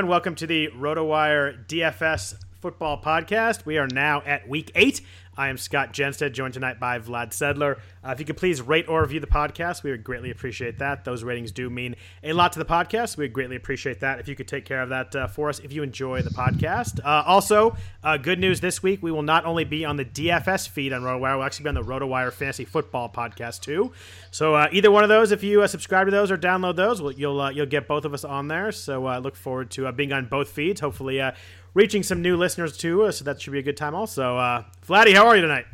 Everyone, welcome to the RotoWire DFS football podcast. We are now at week eight. I am Scott Jenstad, joined tonight by Vlad Sedler. Uh, if you could please rate or review the podcast, we would greatly appreciate that. Those ratings do mean a lot to the podcast. We would greatly appreciate that if you could take care of that uh, for us if you enjoy the podcast. Uh, also, uh, good news this week, we will not only be on the DFS feed on RotoWire, we'll actually be on the RotoWire Fantasy Football podcast too. So uh, either one of those, if you uh, subscribe to those or download those, well, you'll you'll get both of us on there. So I look forward to being on both feeds. Hopefully reaching some new listeners too, uh, so that should be a good time. Also, uh, Vladdy, how are you tonight?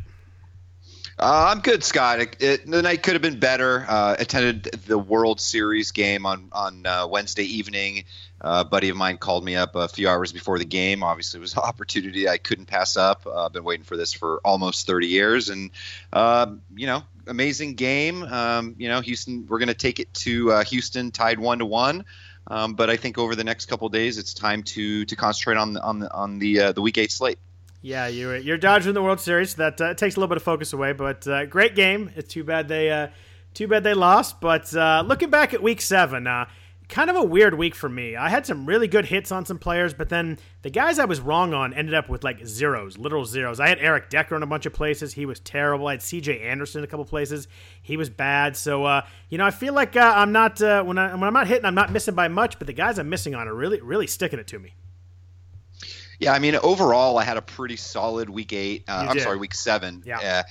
Uh, I'm good, Scott. It, it, the night could have been better. Uh, attended the World Series game on on uh, Wednesday evening. Uh, a buddy of mine called me up a few hours before the game. Obviously, it was an opportunity I couldn't pass up. Uh, I've been waiting for this for almost 30 years, and uh, you know, amazing game. Um, you know, Houston. We're going to take it to Houston, tied one to one. Um, but I think over the next couple days, it's time to to concentrate on the on the on the uh, the week eight slate. Yeah, you're you're dodging the World Series. That uh, takes a little bit of focus away, but uh, great game. It's too bad they uh, too bad they lost. But uh, looking back at Week Seven, uh, kind of a weird week for me. I had some really good hits on some players, but then the guys I was wrong on ended up with like zeros, literal zeros. I had Eric Decker in a bunch of places. He was terrible. I had CJ Anderson in a couple places. He was bad. So, uh, you know, I feel like uh, I'm not, uh, when, I, when I'm not hitting, I'm not missing by much, but the guys I'm missing on are really, really sticking it to me. Yeah, I mean, overall, I had a pretty solid week eight. Uh, I'm sorry, week seven. Yeah.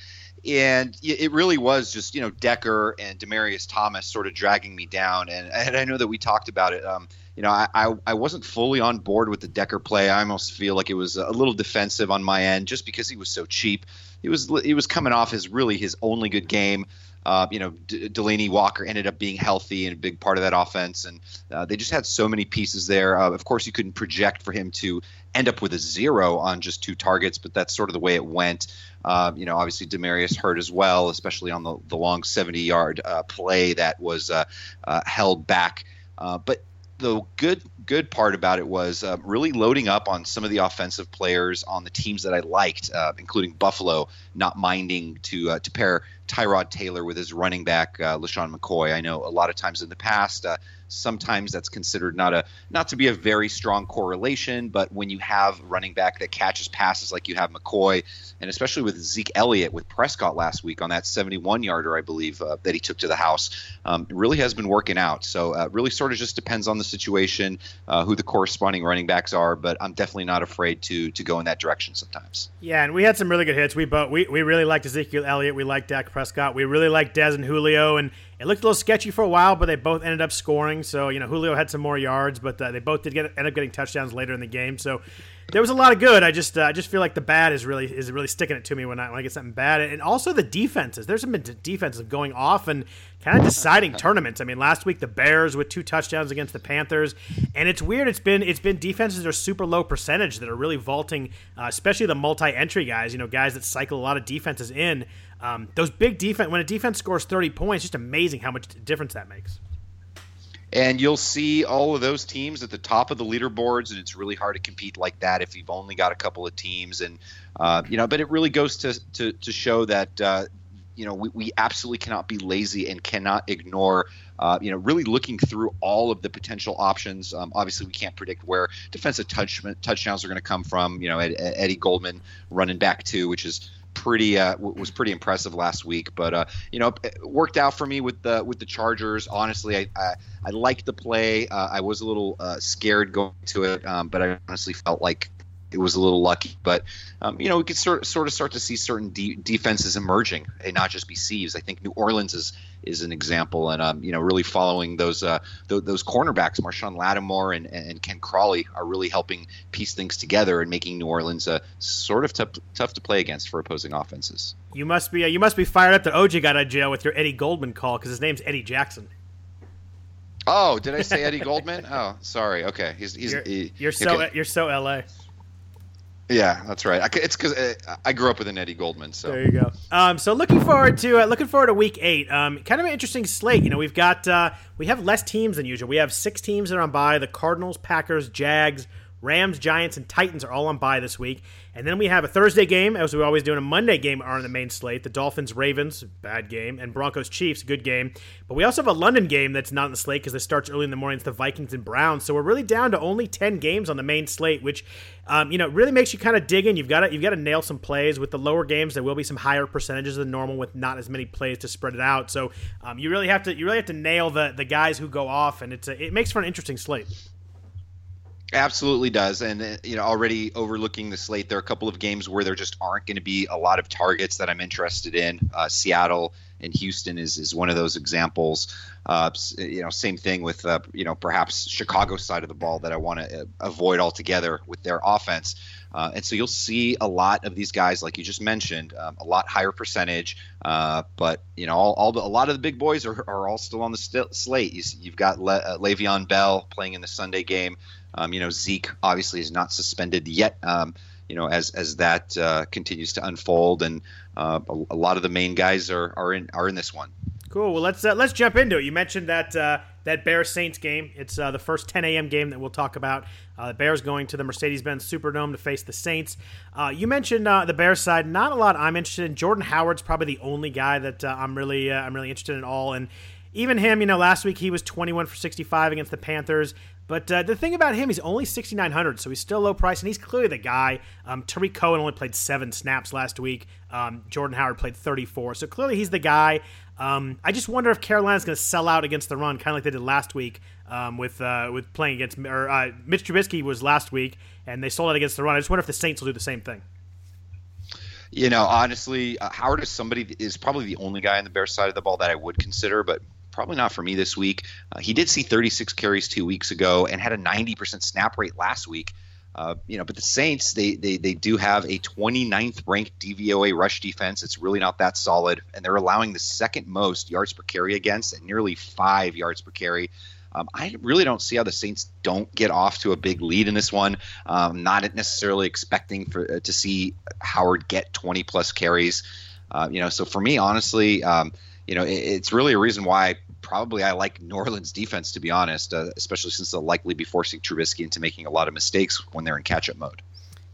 And it really was just you know Decker and Demaryius Thomas sort of dragging me down, and, and I know that we talked about it. Um, you know, I, I, I wasn't fully on board with the Decker play. I almost feel like it was a little defensive on my end, just because he was so cheap. He was he was coming off his really his only good game. Uh, you know, D- Delanie Walker ended up being healthy and a big part of that offense, and uh, they just had so many pieces there. Uh, of course, you couldn't project for him to end up with a zero on just two targets, but that's sort of the way it went. Uh, you know, obviously Demaryius hurt as well, especially on the, the long 70 yard uh, play that was uh, uh held back. Uh, but the good good part about it was uh, really loading up on some of the offensive players on the teams that I liked, including Buffalo, not minding to to pair Tyrod Taylor with his running back uh, LeSean McCoy. I know a lot of times in the past sometimes that's considered not a not to be a very strong correlation. But when you have running back that catches passes like you have McCoy, and especially with Zeke Elliott with Prescott last week on that 71 yarder, I believe uh, that he took to the house, um, really has been working out. So uh, really sort of just depends on the situation, uh, who the corresponding running backs are. But I'm definitely not afraid to to go in that direction sometimes. Yeah, and we had some really good hits. We both we, we really liked Ezekiel Elliott. We liked Dak Prescott. We really liked Dez and Julio, and it looked a little sketchy for a while, but they both ended up scoring. So you know, Julio had some more yards, but uh, they both did get end up getting touchdowns later in the game. So there was a lot of good. I just uh, I just feel like the bad is really is really sticking it to me when I when I get something bad, and also the defenses. There's some defenses going off and kind of deciding tournaments. I mean, last week the Bears with two touchdowns against the Panthers, and it's weird. It's been it's been defenses that are super low percentage that are really vaulting, uh, especially the multi-entry guys. You know, guys that cycle a lot of defenses in. Um, those big defense when a defense scores 30 points, just amazing how much difference that makes. And you'll see all of those teams at the top of the leaderboards, and it's really hard to compete like that if you've only got a couple of teams. And uh, you know, but it really goes to to, to show that uh, you know we, we absolutely cannot be lazy and cannot ignore uh, you know, really looking through all of the potential options. Um, obviously, we can't predict where defensive touch, touchdowns are going to come from. You know, Ed, Eddie Goldman running back too, which is pretty uh, was pretty impressive last week. But uh, you know, it worked out for me with the with the Chargers. Honestly, I I, I liked the play. Uh, I was a little uh, scared going to it, um, but I honestly felt like it was a little lucky. But um, you know, we could sort sort of start to see certain de- defenses emerging, and not just be C's. I think New Orleans is is an example, and um, you know, really following those uh, th- those cornerbacks, Marshon Lattimore and, and Ken Crawley, are really helping piece things together and making New Orleans uh, sort of tough tough to play against for opposing offenses. You must be uh, you must be fired up that OJ got out of jail with your Eddie Goldman call because his name's Eddie Jackson. Oh, did I say Eddie Goldman? Oh, sorry. Okay, he's he's you're, he, you're so okay. you're so LA. Yeah, that's right. It's because uh, I grew up with an Eddie Goldman. So there you go. Um, so looking forward to uh, looking forward to week eight. Um, kind of an interesting slate. You know, we've got uh, we have less teams than usual. We have six teams that are on bye: the Cardinals, Packers, Jags, Rams, Giants, and Titans are all on bye this week. And then we have a Thursday game, as we always do, and a Monday game are on the main slate. The Dolphins, Ravens, bad game, and Broncos, Chiefs, good game. But we also have a London game that's not in the slate because it starts early in the morning. It's the Vikings and Browns. So we're really down to only 10 games on the main slate, which, um, you know, really makes you kind of dig in. You've got to, you've got to nail some plays. With the lower games, there will be some higher percentages than normal with not as many plays to spread it out. So um, you really have to, you really have to nail the, the guys who go off, and it's a, it makes for an interesting slate. Absolutely does, and uh, you know, already overlooking the slate, there are a couple of games where there just aren't going to be a lot of targets that I'm interested in. Uh, Seattle and Houston is is one of those examples. Uh, you know, same thing with uh, you know perhaps Chicago side of the ball that I want to uh, avoid altogether with their offense. Uh, and so you'll see a lot of these guys, like you just mentioned, um, a lot higher percentage. But you know, all, all the, a lot of the big boys are, are all still on the st- slate. You, have got Le- Le'Veon Bell playing in the Sunday game. Um, you know, Zeke obviously is not suspended yet. Um, you know, as as that uh, continues to unfold, and uh, a, a, lot of the main guys are are in are in this one. Cool. Well, let's uh, let's jump into it. You mentioned that uh, that Bears Saints game. It's uh, the first 10 a.m. game that we'll talk about. Uh, the Bears going to the Mercedes-Benz Superdome to face the Saints. Uh, you mentioned uh, the Bears side. Not a lot I'm interested in. Jordan Howard's probably the only guy that I'm really I'm really interested in all. And even him, you know, last week he was 21 for 65 against the Panthers. But uh, the thing about him, he's only 6,900, so he's still low price, and he's clearly the guy. Um, Tarik Cohen only played seven snaps last week. Um, Jordan Howard played 34, so clearly he's the guy. Um, I just wonder if Carolina's going to sell out against the run, kind of like they did last week um, with uh, with playing against or uh, Mitch Trubisky was last week, and they sold out against the run. I just wonder if the Saints will do the same thing. You know, honestly, uh, Howard is somebody is probably the only guy on the Bears side of the ball that I would consider, but probably not for me this week. Uh, he did see 36 carries two weeks ago and had a 90% snap rate last week. Uh, you know, but the Saints, they, they they do have a 29th ranked DVOA rush defense. It's really not that solid, and they're allowing the second most yards per carry against at nearly five yards per carry. Um, I really don't see how the Saints don't get off to a big lead in this one. Um, not necessarily expecting for uh, to see Howard get 20 plus carries. Uh, you know, so for me, honestly, um, you know, it, it's really a reason why probably I like New Orleans defense to be honest, uh, especially since they'll likely be forcing Trubisky into making a lot of mistakes when they're in catch-up mode.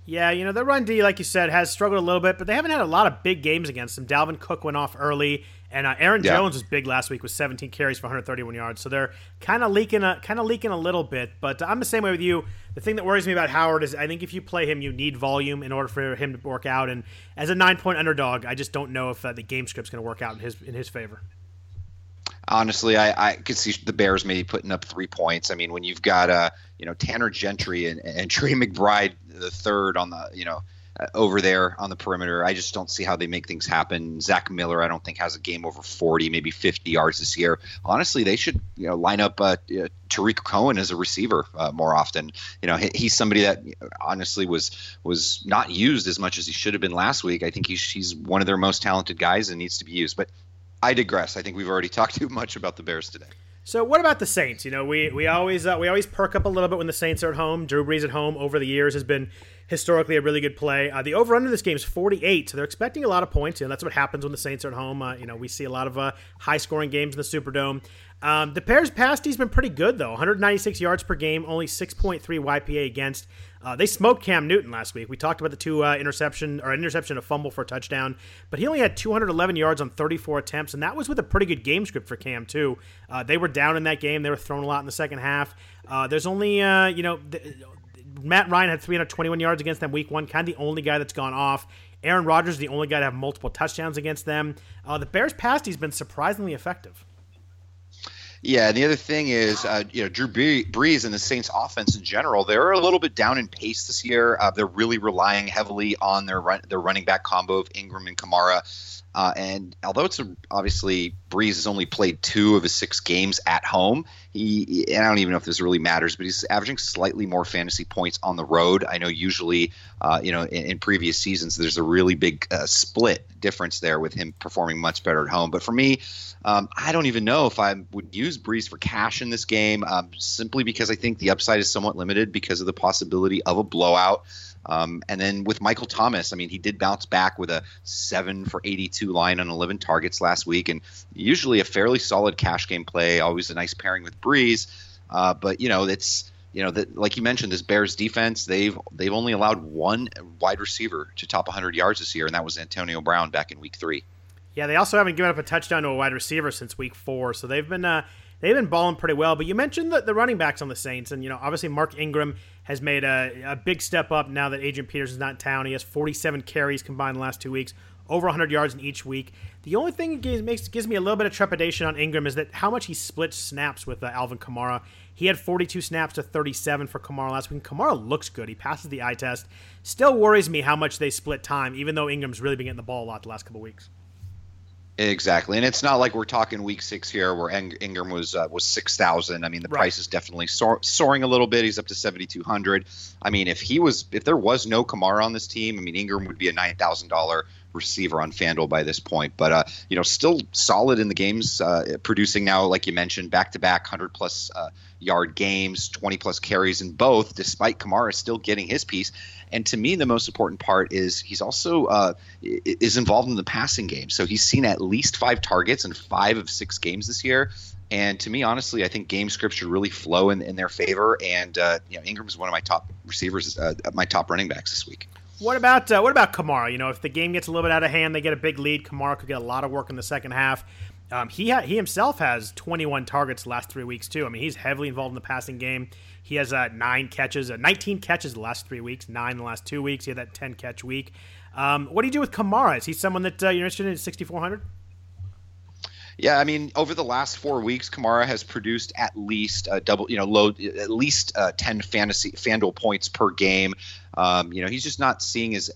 Yeah, you know, the run D, like you said, has struggled a little bit, but they haven't had a lot of big games against them. Dalvin Cook went off early, And uh, Aaron yeah. Jones was big last week with 17 carries for 131 yards. So they're kind of leaking, a, kind of leaking a little bit. But I'm the same way with you. The thing that worries me about Howard is I think if you play him, you need volume in order for him to work out. And as a nine point underdog, I just don't know if uh, the game script's going to work out in his in his favor. Honestly, I, I could see the Bears maybe putting up three points. I mean, when you've got uh, you know Tanner Gentry and, and Trey McBride the third on the you know uh, over there on the perimeter. I just don't see how they make things happen. Zach Miller, I don't think has a game over 40, maybe 50 yards this year. Honestly, they should you know line up uh, uh, Tarik Cohen as a receiver uh, more often. You know, he, he's somebody that honestly was was not used as much as he should have been last week. I think he's he's one of their most talented guys and needs to be used. But I digress. I think we've already talked too much about the Bears today. So what about the Saints? You know, we we always uh, we always perk up a little bit when the Saints are at home. Drew Brees at home over the years has been historically a really good play. Uh, the over under this game is 48, so they're expecting a lot of points. You know, that's what happens when the Saints are at home. Uh, you know, we see a lot of uh, high scoring games in the Superdome. Um, the Bears' pass D's been pretty good though, 196 yards per game, only 6.3 YPA against. Uh, they smoked Cam Newton last week. We talked about the two uh, interception or interception, a fumble for a touchdown, but he only had 211 yards on 34 attempts, and that was with a pretty good game script for Cam too. Uh, they were down in that game; they were thrown a lot in the second half. Uh, there's only uh, you know. Matt Ryan had 321 yards against them week one, kind of the only guy that's gone off. Aaron Rodgers, is the only guy to have multiple touchdowns against them. Uh, the Bears' pass has been surprisingly effective. Yeah, and the other thing is, uh, you know, Drew Brees and the Saints' offense in general, they're a little bit down in pace this year. Uh, they're really relying heavily on their run, their running back combo of Ingram and Kamara. Uh, and although it's a, obviously Brees has only played two of his six games at home, he and I don't even know if this really matters, but he's averaging slightly more fantasy points on the road. I know usually, uh, you know, in, in, previous seasons there's a really big uh, split difference there with him performing much better at home. But for me, um, I don't even know if I would use Brees for cash in this game, um, simply because I think the upside is somewhat limited because of the possibility of a blowout. Um, and then with Michael Thomas, I mean, he did bounce back with a seven for 82 line on 11 targets last week, and usually a fairly solid cash game play. Always a nice pairing with Brees, uh, but you know, it's you know that like you mentioned, this Bears defense they've they've only allowed one wide receiver to top 100 yards this year, and that was Antonio Brown back in Week Three. Yeah, they also haven't given up a touchdown to a wide receiver since Week Four, so they've been. Uh, they've been balling pretty well. But you mentioned the, the running backs on the Saints, and you know obviously Mark Ingram has made a, a big step up now that Adrian Peters is not in town. He has 47 carries combined the last two weeks, over 100 yards in each week. The only thing that gives, makes, gives me a little bit of trepidation on Ingram is that how much he splits snaps with uh, Alvin Kamara. He had 42 snaps to 37 for Kamara last week. And Kamara looks good. He passes the eye test. Still worries me how much they split time, even though Ingram's really been getting the ball a lot the last couple weeks. Exactly, and it's not like we're talking week six here, where Ingram was uh, was six thousand. I mean, the right. price is definitely soar- soaring a little bit. He's up to seventy two hundred. I mean, if he was, if there was no Kamara on this team, I mean, Ingram would be a nine thousand dollar receiver on FanDuel by this point. But uh, you know, still solid in the games, uh, producing now, like you mentioned, back to back hundred plus uh, yard games, twenty plus carries in both, despite Kamara still getting his piece. And to me, the most important part is he's also uh, is involved in the passing game. So he's seen at least five targets in five of six games this year. And to me, honestly, I think game script should really flow in, in their favor. And uh, you know, Ingram is one of my top receivers, uh, my top running backs this week. What about uh, what about Kamara? You know, if the game gets a little bit out of hand, they get a big lead. Kamara could get a lot of work in the second half. Um, he ha- he himself has 21 targets the last three weeks too. I mean, he's heavily involved in the passing game. He has uh, nine catches, uh, 19 catches the last three weeks, nine the last two weeks. He had that 10 catch week. Um, what do you do with Kamara? Is he someone that uh, you're interested in at 6,400? Yeah, I mean, over the last four weeks, Kamara has produced at least a double, you know, low, at least uh, ten fantasy Fanduel points per game. Um, you know, he's just not seeing as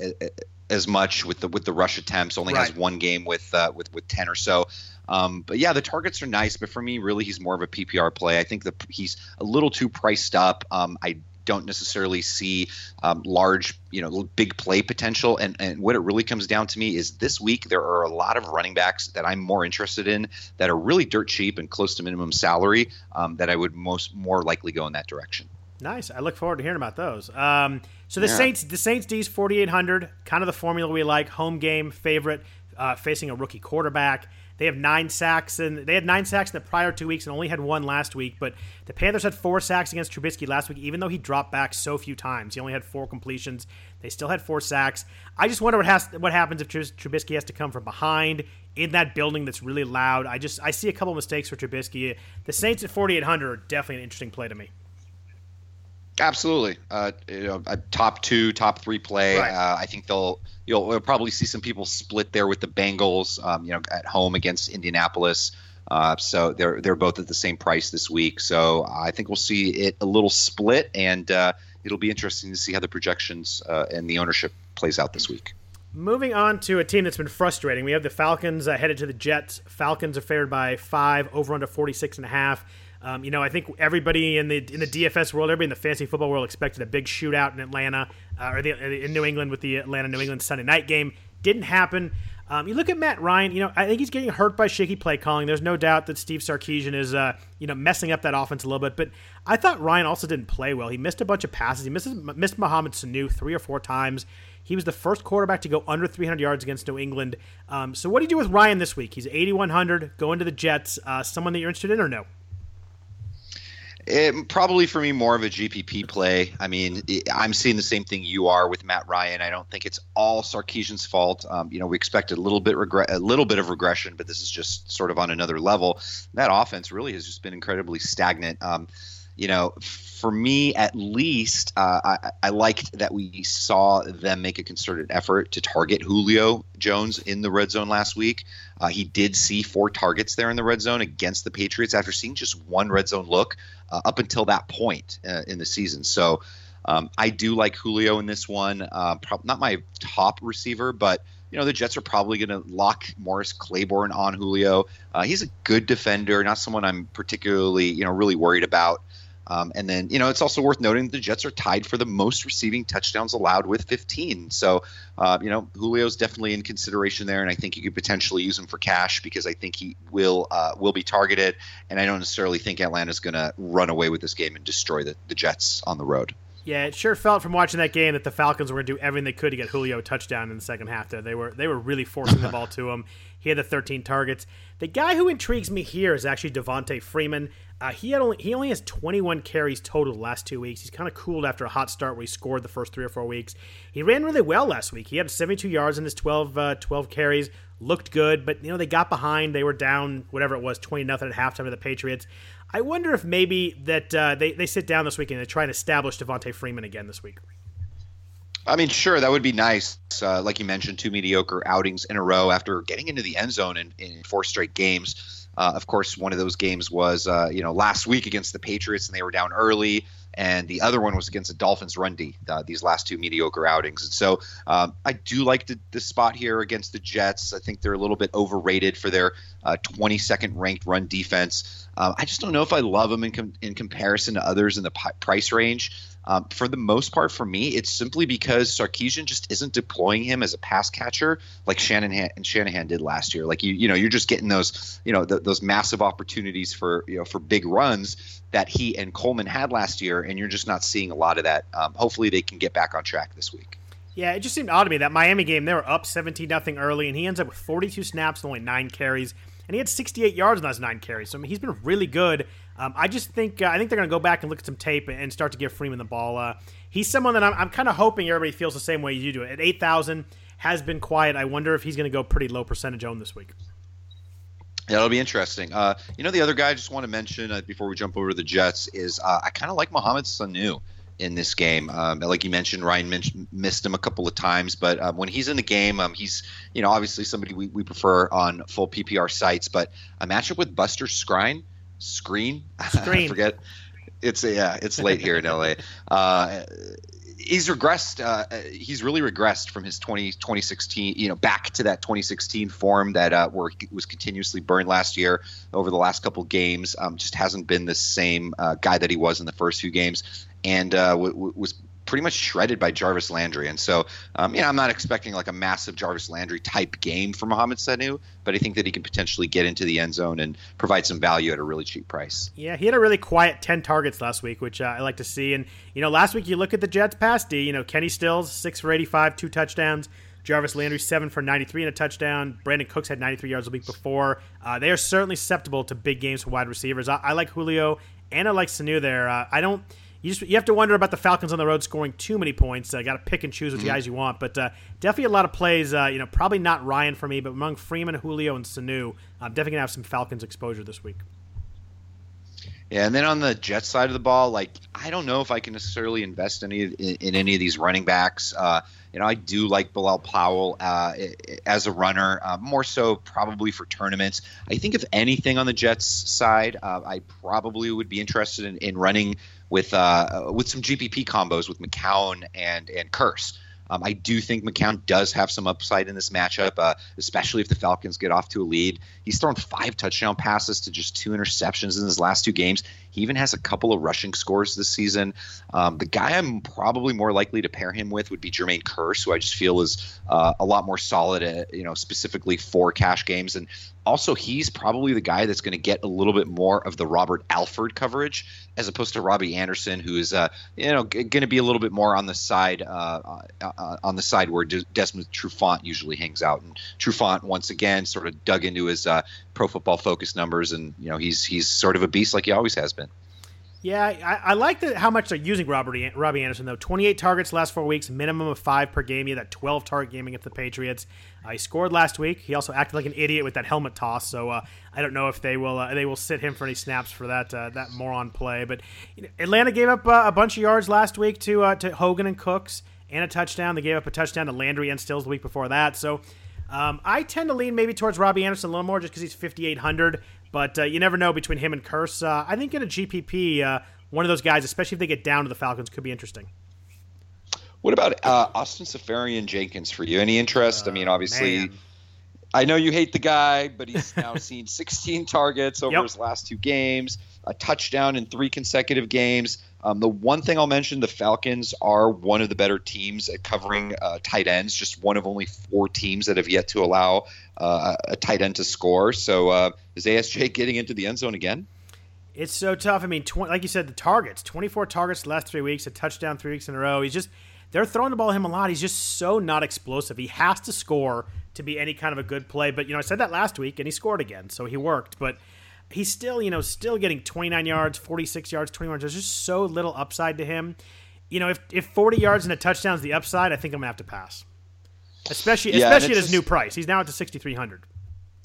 as much with the with the rush attempts. Only right. has one game with uh, with with ten or so. Um, but yeah, the targets are nice, but for me, really, he's more of a PPR play. I think that he's a little too priced up. Um, I don't necessarily see um, large, you know, big play potential. And, and what it really comes down to me is this week there are a lot of running backs that I'm more interested in that are really dirt cheap and close to minimum salary um, that I would most more likely go in that direction. Nice. I look forward to hearing about those. Um, so the yeah. Saints, the Saints D's 4800, kind of the formula we like. Home game favorite. uh, facing a rookie quarterback. They have nine sacks, and they had nine sacks in the prior two weeks and only had one last week. But the Panthers had four sacks against Trubisky last week, even though he dropped back so few times. He only had four completions. They still had four sacks. I just wonder what has what happens if Trubisky has to come from behind in that building that's really loud. I just I see a couple mistakes for Trubisky. The Saints at 4,800 are definitely an interesting play to me. Absolutely, uh, you know, a top two, top three play. Right. Uh, I think they'll you'll, you'll, probably see some people split there with the Bengals, um, you know, at home against Indianapolis. Uh, so they're they're both at the same price this week. So I think we'll see it a little split, and uh, it'll be interesting to see how the projections uh, and the ownership plays out this week. Moving on to a team that's been frustrating, we have the Falcons uh, headed to the Jets. Falcons are favored by five, over under 46 and a half. Um, you know, I think everybody in the in the DFS world, everybody in the fantasy football world, expected a big shootout in Atlanta uh, or the, in New England with the Atlanta New England Sunday night game. Didn't happen. Um, you look at Matt Ryan. You know, I think he's getting hurt by shaky play calling. There's no doubt that Steve Sarkisian is, uh, you know, messing up that offense a little bit. But I thought Ryan also didn't play well. He missed a bunch of passes. He missed missed Mohamed Sanu three or four times. He was the first quarterback to go under 300 yards against New England. Um, so what do you do with Ryan this week? He's 8100, going to the Jets. Uh, someone that you're interested in or no? It, probably for me more of a GPP play. I mean, I'm seeing the same thing you are with Matt Ryan. I don't think it's all Sarkisian's fault. Um, you know, we expected a little bit regre- a little bit of regression, but this is just sort of on another level. That offense really has just been incredibly stagnant. Um, you know, for me at least, uh, I, I, liked that we saw them make a concerted effort to target Julio Jones in the red zone last week. Uh, he did see four targets there in the red zone against the Patriots after seeing just one red zone look uh, up until that point uh, in the season. So um, I do like Julio in this one. Uh, pro- not my top receiver, but you know the Jets are probably going to lock Morris Claiborne on Julio. Uh, he's a good defender, not someone I'm particularly you know really worried about. Um, and then, you know, it's also worth noting the Jets are tied for the most receiving touchdowns allowed with 15. So, uh, you know, Julio's definitely in consideration there, and I think you could potentially use him for cash because I think he will uh, will be targeted. And I don't necessarily think Atlanta's going to run away with this game and destroy the, the Jets on the road. Yeah, it sure felt from watching that game that the Falcons were going to do everything they could to get Julio a touchdown in the second half. There, they were they were really forcing the ball to him. He had the 13 targets. The guy who intrigues me here is actually Devonta Freeman. Uh, he had only he only has 21 carries total the last two weeks. He's kind of cooled after a hot start where he scored the first three or four weeks. He ran really well last week. He had 72 yards in his 12 uh, 12 carries. Looked good, but you know they got behind. They were down whatever it was 20 nothing at halftime to the Patriots. I wonder if maybe that uh, they they sit down this weekend and try and establish Devonta Freeman again this week. I mean, sure, that would be nice. Uh, like you mentioned, two mediocre outings in a row after getting into the end zone in, in four straight games. Uh, of course, one of those games was uh, you know last week against the Patriots, and they were down early, and the other one was against the Dolphins run D. Uh, these last two mediocre outings, and so um, I do like the, the, spot here against the Jets. I think they're a little bit overrated for their 22nd uh, ranked run defense. Um, I just don't know if I love them in com- in comparison to others in the p- price range. Um, for the most part, for me, it's simply because Sarkisian just isn't deploying him as a pass catcher like Shanahan and Shanahan did last year. Like you, you know, you're just getting those, you know, those massive opportunities for you know for big runs that he and Coleman had last year, and you're just not seeing a lot of that. Um, hopefully, they can get back on track this week. Yeah, it just seemed odd to me that Miami game they were up 17 nothing early, and he ends up with 42 snaps and only nine carries, and he had 68 yards in those nine carries. So I mean, he's been really good. Um, I just think uh, I think they're going to go back and look at some tape and start to give Freeman the ball. Uh, he's someone that I'm, I'm kind of hoping everybody feels the same way you do. At eight thousand, has been quiet. I wonder if he's going to go pretty low percentage owned this week. That'll be interesting. Uh, you know, the other guy I just want to mention uh, before we jump over to the Jets is uh, I kind of like Mohamed Sanu in this game. Um, like you mentioned, Ryan mentioned, missed him a couple of times, but um, when he's in the game, um, he's you know obviously somebody we, we prefer on full PPR sites. But a matchup with Buster Skrine – Screen. Screen. I forget. It's yeah. It's late here in LA. Uh, he's regressed. Uh, he's really regressed from his 20, 2016, you know, back to that 2016 form that uh, where he was continuously burned last year over the last couple games. Um, just hasn't been the same uh, guy that he was in the first few games, and uh, w- w- was pretty much shredded by Jarvis Landry. And so, um, you know, I'm not expecting like a massive Jarvis Landry type game for Mohamed Sanu, but I think that he can potentially get into the end zone and provide some value at a really cheap price. Yeah, he had a really quiet 10 targets last week, which uh, I like to see. And, you know, last week you look at the Jets pass D, you know, Kenny Stills, 6 for 85, two touchdowns. Jarvis Landry, 7 for 93 and a touchdown. Brandin Cooks had 93 yards a week before. Uh, they are certainly susceptible to big games for wide receivers. I, I like Julio and I like Sanu there. Uh, I don't. You, just, you have to wonder about the Falcons on the road scoring too many points. Uh, Got to pick and choose which mm-hmm. guys you want, but uh, definitely a lot of plays. Uh, you know, probably not Ryan for me, but among Freeman, Julio, and Sanu, I'm definitely gonna have some Falcons exposure this week. Yeah, and then on the Jets side of the ball, like I don't know if I can necessarily invest any in, in any of these running backs. Uh, you know, I do like Bilal Powell uh, as a runner, uh, more so probably for tournaments. I think if anything on the Jets side, uh, I probably would be interested in, in running with uh, with some GPP combos with McCown and and Kearse. Um, I do think McCown does have some upside in this matchup, uh, especially if the Falcons get off to a lead. He's thrown five touchdown passes to just two interceptions in his last two games. He even has a couple of rushing scores this season. Um, the guy I'm probably more likely to pair him with would be Jermaine Kearse, who I just feel is uh, a lot more solid, at, you know, specifically for cash games. And also, he's probably the guy that's going to get a little bit more of the Robert Alford coverage as opposed to Robbie Anderson, who is, uh, you know, g- going to be a little bit more on the side, uh, uh, uh on the side where De- Desmond Trufant usually hangs out. And Trufant, once again, sort of dug into his uh, Pro Football Focus numbers, and you know, he's he's sort of a beast like he always has been. Yeah, I, I like the, how much they're using Robert, Robbie Anderson, though. 28 targets last four weeks, minimum of five per game. He had that 12 target game against the Patriots. Uh, he scored last week. He also acted like an idiot with that helmet toss. So uh, I don't know if they will uh, they will sit him for any snaps for that uh, that moron play. But you know, Atlanta gave up uh, a bunch of yards last week to uh, to Hogan and Cooks and a touchdown. They gave up a touchdown to Landry and Stills the week before that. So um, I tend to lean maybe towards Robbie Anderson a little more just because he's 5,800. But you never know between him and Kearse. I think in a GPP one of those guys, especially if they get down to the Falcons, could be interesting. What about uh, Austin Seferian-Jenkins for you? Any interest? Uh, I mean, obviously, man. I know you hate the guy, but he's now seen 16 targets over yep. his last two games, a touchdown in three consecutive games. Um, the one thing I'll mention: the Falcons are one of the better teams at covering uh, tight ends. Just one of only four teams that have yet to allow uh, a tight end to score. So, uh, is ASJ getting into the end zone again? It's so tough. I mean, tw- like you said, the targets 24 targets the last three weeks, a touchdown three weeks in a row. He's just, they're throwing the ball at him a lot. He's just so not explosive. He has to score to be any kind of a good play. But, you know, I said that last week and he scored again. So he worked. But he's still, you know, still getting 29 yards, 46 yards, 21 yards. There's just so little upside to him. You know, if, if 40 yards and a touchdown is the upside, I think I'm going to have to pass. Especially, yeah, especially at his just... new price. He's now at the 6,300.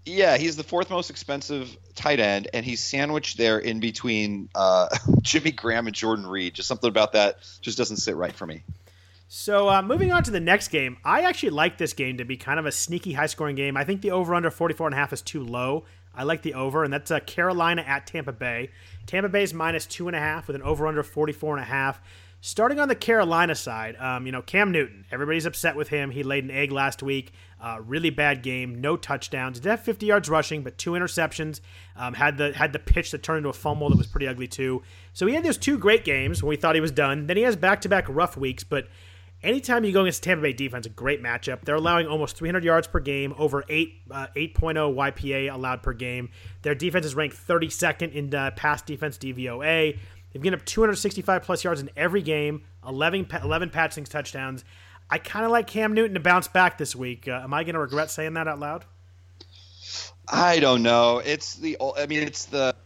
Yeah, he's the fourth most expensive tight end, and he's sandwiched there in between uh, Jimmy Graham and Jordan Reed. Just something about that just doesn't sit right for me. So uh, moving on to the next game, I actually like this game to be kind of a sneaky high-scoring game. I think the over/under 44 and a half is too low. I like the over, and that's uh, Carolina at Tampa Bay. Tampa Bay is minus two and a half with an over/under 44 and a half. Starting on the Carolina side, um, you know, Cam Newton, everybody's upset with him. He laid an egg last week. Uh, really bad game, no touchdowns. Did have 50 yards rushing, but two interceptions. Um, had the had the pitch that turned into a fumble that was pretty ugly too. So he had those two great games when we thought he was done. Then he has back to back rough weeks, but anytime you go against Tampa Bay defense, a great matchup. They're allowing almost 300 yards per game, over 8 uh, 8.0 YPA allowed per game. Their defense is ranked 32nd in uh, pass defense DVOA. They've given up 265 plus yards in every game, 11, 11 passing touchdowns. I kind of like Cam Newton to bounce back this week. Uh, am I going to regret saying that out loud? I don't know. It's the. I mean, it's the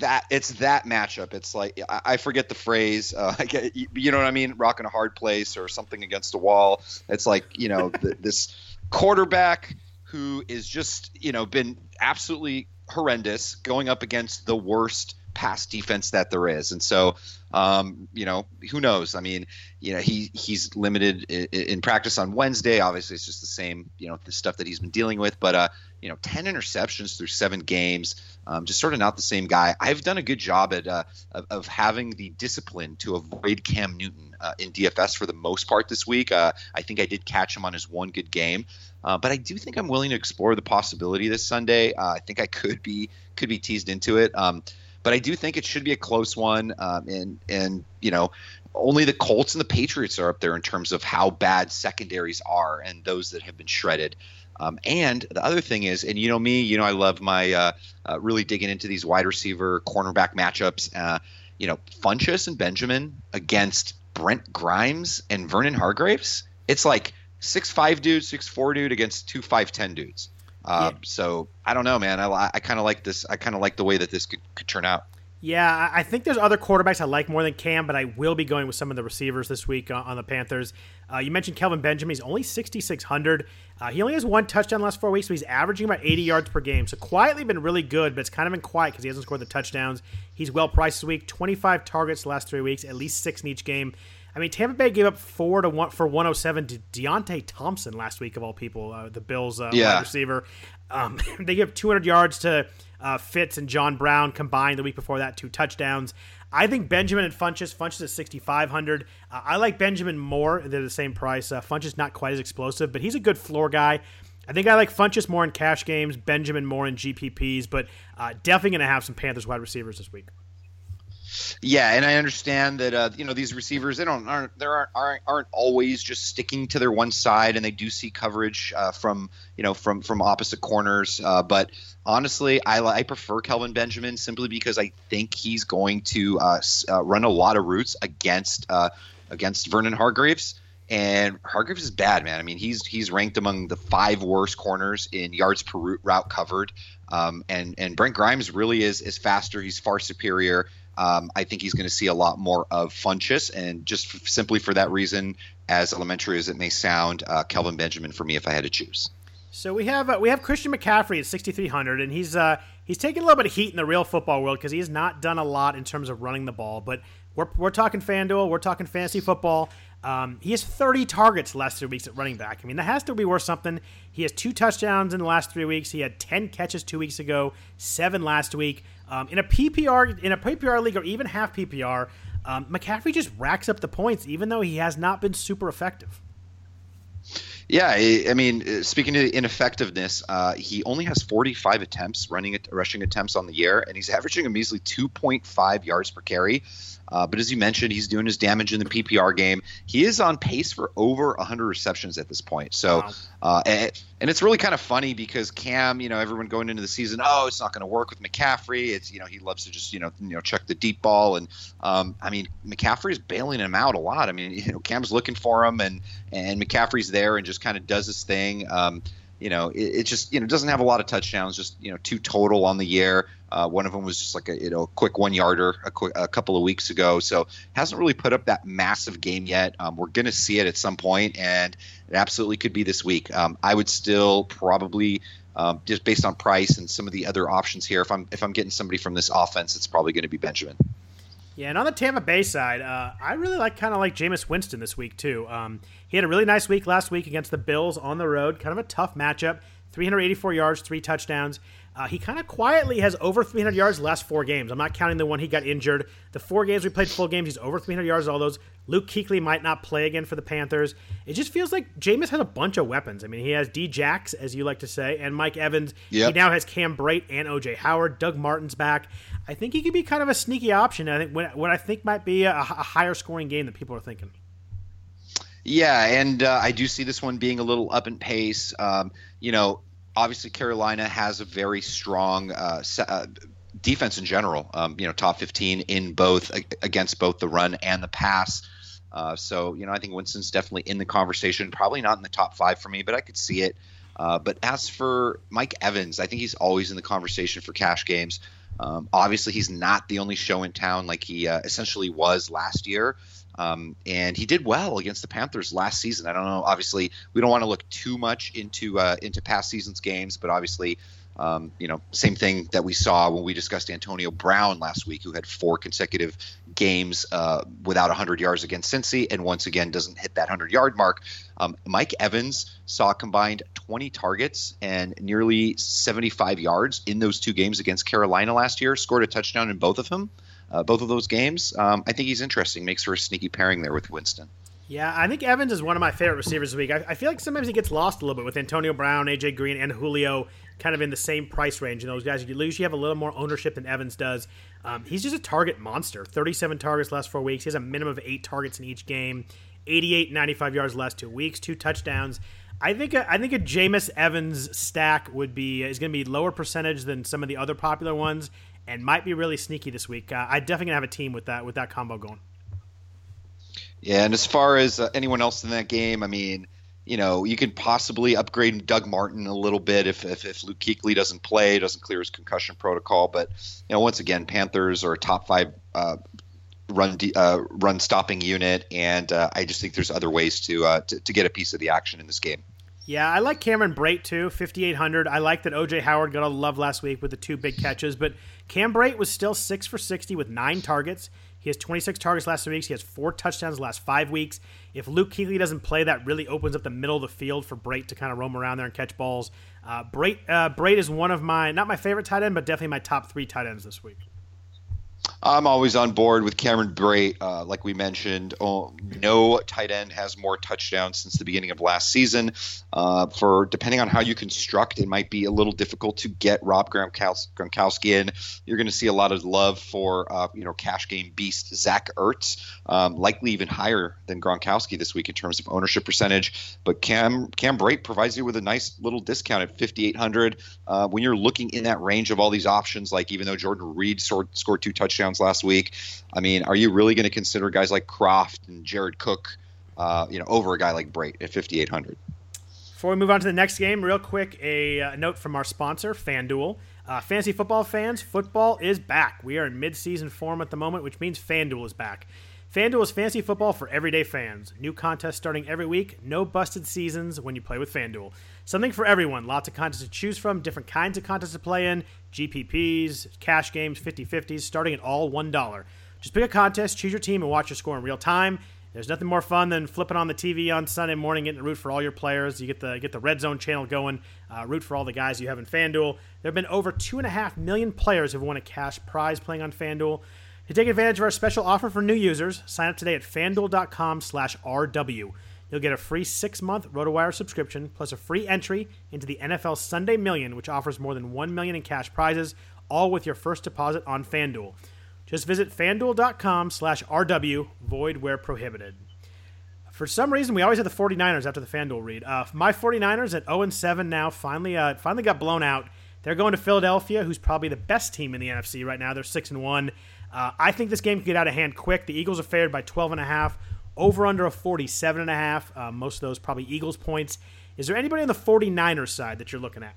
that it's that matchup. It's like I, forget the phrase. Uh, I get, you know what I mean? Rocking a hard place or something against a wall. It's like you know the, this quarterback who is just you know been absolutely horrendous going up against the worst pass defense that there is. And so, um, you know, who knows? I mean, you know, he he's limited in, in, practice on Wednesday. Obviously, it's just the same, you know, the stuff that he's been dealing with. But uh, you know, ten interceptions through seven games, um, just sort of not the same guy. I've done a good job at uh, of, of, having the discipline to avoid Cam Newton uh, in DFS for the most part this week. Uh, I think I did catch him on his one good game. Uh, but I do think I'm willing to explore the possibility this Sunday. Uh, I think I could be could be teased into it. Um, but I do think it should be a close one. Um, and and you know, only the Colts and the Patriots are up there in terms of how bad secondaries are and those that have been shredded. Um, and the other thing is, and you know me, you know I love my uh, uh, really digging into these wide receiver cornerback matchups. Uh, you know, Funchess and Benjamin against Brent Grimes and Vernon Hargreaves. It's like six five dude, six four dude against two five ten dudes. Uh, yeah. So I don't know, man. I, I kind of like this. I kind of like the way that this could, could turn out. Yeah, I think there's other quarterbacks I like more than Cam, but I will be going with some of the receivers this week on the Panthers. Uh, you mentioned Kelvin Benjamin. He's only 6,600. Uh, he only has one touchdown last four weeks, so he's averaging about 80 yards per game. So quietly been really good, but it's kind of been quiet because he hasn't scored the touchdowns. He's well priced this week. 25 targets the last three weeks, at least six in each game. I mean, Tampa Bay gave up four to one for 107 to Deonte Thompson last week of all people, uh, the Bills' uh, yeah. wide receiver. Um, they give 200 yards to uh, Fitz and John Brown combined the week before that, two touchdowns. I think Benjamin and Funchess. Funchess is 6,500. Uh, I like Benjamin more. They're the same price. Uh, Funchess not quite as explosive, but he's a good floor guy. I think I like Funchess more in cash games, Benjamin more in GPPs, but uh, definitely going to have some Panthers wide receivers this week. Yeah, and I understand that uh, you know these receivers they don't aren't they aren't, aren't aren't always just sticking to their one side, and they do see coverage uh, from you know from from opposite corners. Uh, but honestly, I, I prefer Kelvin Benjamin simply because I think he's going to uh, uh, run a lot of routes against uh, against Vernon Hargreaves. And Hargreaves is bad, man. I mean, he's he's ranked among the five worst corners in yards per route covered. Um, and and Brent Grimes really is is faster. He's far superior. Um, I think he's going to see a lot more of Funchess, and just f- simply for that reason, as elementary as it may sound, uh, Kelvin Benjamin for me if I had to choose. So we have uh, we have Christian McCaffrey at 6,300, and he's uh, he's taking a little bit of heat in the real football world because he has not done a lot in terms of running the ball. But we're, we're talking FanDuel, we're talking fantasy football. Um, he has 30 targets the last three weeks at running back. I mean, that has to be worth something. He has two touchdowns in the last three weeks. He had 10 catches two weeks ago, seven last week. Um, in a PPR, in a PPR league or even half PPR, um, McCaffrey just racks up the points, even though he has not been super effective. Yeah, I mean, uh, speaking of ineffectiveness, uh, he only has 45 attempts running rushing attempts on the year, and he's averaging a measly 2.5 yards per carry. Uh, but as you mentioned, he's doing his damage in the PPR game. He is on pace for over 100 receptions at this point. So, uh, and, and, it's really kind of funny because Cam, you know, everyone going into the season, oh, it's not going to work with McCaffrey. It's you know he loves to just you know you know check the deep ball, and um, I mean McCaffrey is bailing him out a lot. I mean, you know, Cam's looking for him, and and McCaffrey's there and just kind of does his thing. Um, you know, it, it, just you know doesn't have a lot of touchdowns, just you know two total on the year. Uh, one of them was just like a you know a quick one yarder a, quick, a couple of weeks ago, so hasn't really put up that massive game yet. Um, we're to see it at some point, and it absolutely could be this week. Um, I would still probably. Um, just based on price and some of the other options here, if I'm if I'm getting somebody from this offense, it's probably going to be Benjamin. Yeah, and on the Tampa Bay side, uh, I really like kind of like Jameis Winston this week too. Um, he had a really nice week last week against the Bills on the road, kind of a tough matchup. 384 yards, three touchdowns. Uh, he kind of quietly has over 300 yards last four games. I'm not counting the one he got injured. The four games we played full games, he's over 300 yards all those. Luke Kuechly might not play again for the Panthers. It just feels like Jameis has a bunch of weapons. I mean, he has Djax, as you like to say, and Mike Evans. Yep. He now has Cam Brate and OJ Howard. Doug Martin's back. I think he could be kind of a sneaky option. I think what I think might be a, a higher scoring game than people are thinking. Yeah, and uh, I do see this one being a little up in pace. Um, you know, obviously Carolina has a very strong uh, uh, defense in general. Um, you know, top 15 in both against both the run and the pass. Uh, so you know, I think Winston's definitely in the conversation. Probably not in the top five for me, but I could see it. Uh, but as for Mike Evans, I think he's always in the conversation for cash games. Um, obviously, he's not the only show in town like he uh, essentially was last year. Um, and he did well against the Panthers last season. I don't know. Obviously, we don't want to look too much into uh, into past seasons games, but obviously, um, you know, same thing that we saw when we discussed Antonio Brown last week, who had four consecutive games uh, without 100 yards against Cincy, and once again doesn't hit that 100 yard mark. Um, Mike Evans saw combined 20 targets and nearly 75 yards in those two games against Carolina last year. Scored a touchdown in both of them uh, both of those games. Um, I think he's interesting. Makes for a sneaky pairing there with Winston. Yeah, I think Evans is one of my favorite receivers this week. I, I, feel like sometimes he gets lost a little bit with Antonio Brown, AJ Green, and Julio kind of in the same price range. And those guys, you usually have a little more ownership than Evans does. Um, he's just a target monster. 37 targets last four weeks. He has a minimum of eight targets in each game. 88, 95 yards last two weeks, two touchdowns. I think a, I think a Jameis Evans stack would be is going to be lower percentage than some of the other popular ones, and might be really sneaky this week. Uh, I definitely have a team with that with that combo going. Yeah, and as far as uh, anyone else in that game, I mean, you know, you can possibly upgrade Doug Martin a little bit if, if, if Luke Kuechly doesn't play, doesn't clear his concussion protocol. But, you know, once again, Panthers are a top five uh, run uh, run stopping unit, and uh, I just think there's other ways to, uh, to, to get a piece of the action in this game. Yeah, I like Cameron Brate too, 5,800. I like that OJ Howard got all the love last week with the two big catches, but Cam Brate was still six for 60 with nine targets. He has 26 targets last three weeks. He has four touchdowns the last five weeks. If Luke Kuechly doesn't play, that really opens up the middle of the field for Brate to kind of roam around there and catch balls. Uh, Brate, uh, Brate is one of my, not my favorite tight end, but definitely my top three tight ends this week. I'm always on board with Cameron Brate. Uh, like we mentioned, oh, no tight end has more touchdowns since the beginning of last season. Uh, for depending on how you construct, it might be a little difficult to get Rob Gronkowski in. You're going to see a lot of love for uh, you know cash game beast Zach Ertz, um, likely even higher than Gronkowski this week in terms of ownership percentage. But Cam Cam Brate provides you with a nice little discount at 5,800 uh, when you're looking in that range of all these options. Like even though Jordan Reed scored two touchdowns touchdowns last week. I mean, are you really going to consider guys like Croft and Jared Cook, uh, you know, over a guy like Brate at 5,800? Before we move on to the next game, real quick, a uh, note from our sponsor, FanDuel. Uh, fantasy football fans, football is back. We are in mid-season form at the moment, which means FanDuel is back. FanDuel is fantasy football for everyday fans. New contests starting every week. No busted seasons when you play with FanDuel. Something for everyone. Lots of contests to choose from, different kinds of contests to play in, GPPs, cash games, 50 50s, starting at all $1. Just pick a contest, choose your team, and watch your score in real time. There's nothing more fun than flipping on the TV on Sunday morning, getting to root for all your players. You get the get the red zone channel going, uh, root for all the guys you have in FanDuel. There have been over two and a half million players who've won a cash prize playing on FanDuel. To take advantage of our special offer for new users, sign up today at fanduel.com slash RW. You'll get a free six-month RotoWire subscription plus a free entry into the NFL Sunday Million, which offers more than one million in cash prizes, all with your first deposit on FanDuel. Just visit fanduel.com slash RW, Void where prohibited. For some reason, we always have the 49ers after the FanDuel read. Uh, my 49ers at 0 7 now finally uh, finally got blown out. They're going to Philadelphia, who's probably the best team in the NFC right now. They're six and one. Uh, I think this game could get out of hand quick. The Eagles are favored by 12 and a half, over under a 47 and a half. Uh, most of those probably Eagles points. Is there anybody on the 49ers side that you're looking at?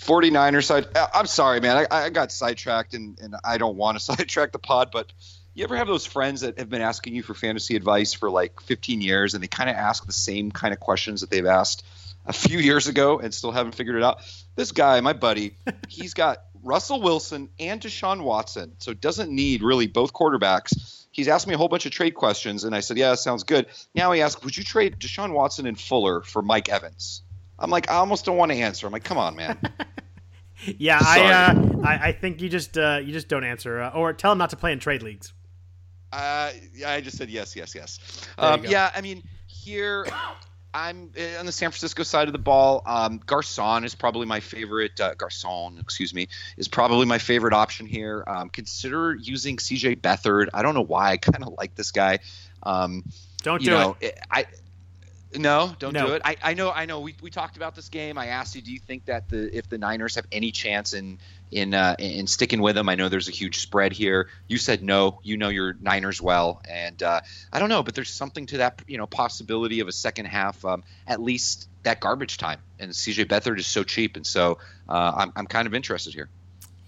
49ers side. Uh, I'm sorry, man. I, I got sidetracked, and, and I don't want to sidetrack the pod, but you ever have those friends that have been asking you for fantasy advice for like 15 years, and they kind of ask the same kind of questions that they've asked a few years ago and still haven't figured it out? This guy, my buddy, he's got Russell Wilson and Deshaun Watson, so doesn't need really both quarterbacks. He's asked me a whole bunch of trade questions, and I said, "Yeah, sounds good." Now he asks, "Would you trade Deshaun Watson and Fuller for Mike Evans?" I'm like, I almost don't want to answer. I'm like, come on, man. yeah, I, uh, I, I think you just uh, you just don't answer, uh, or tell him not to play in trade leagues. Uh, I just said yes, yes, yes. Um, yeah, I mean, here I'm eh, on the San Francisco side of the ball. Um, Garcon is probably my favorite. Uh, Garcon, excuse me, is probably my favorite option here. Um, consider using CJ Beathard. I don't know why. I kind of like this guy. Um, don't do know, it. I no, don't no. do it. I, I know. I know. We, we talked about this game. I asked you, do you think that the if the Niners have any chance in in uh, in sticking with them? I know there's a huge spread here. You said no. You know your Niners well, and uh, I don't know, but there's something to that you know possibility of a second half, um, at least that garbage time. And CJ Beathard is so cheap, and so uh, I'm I'm kind of interested here.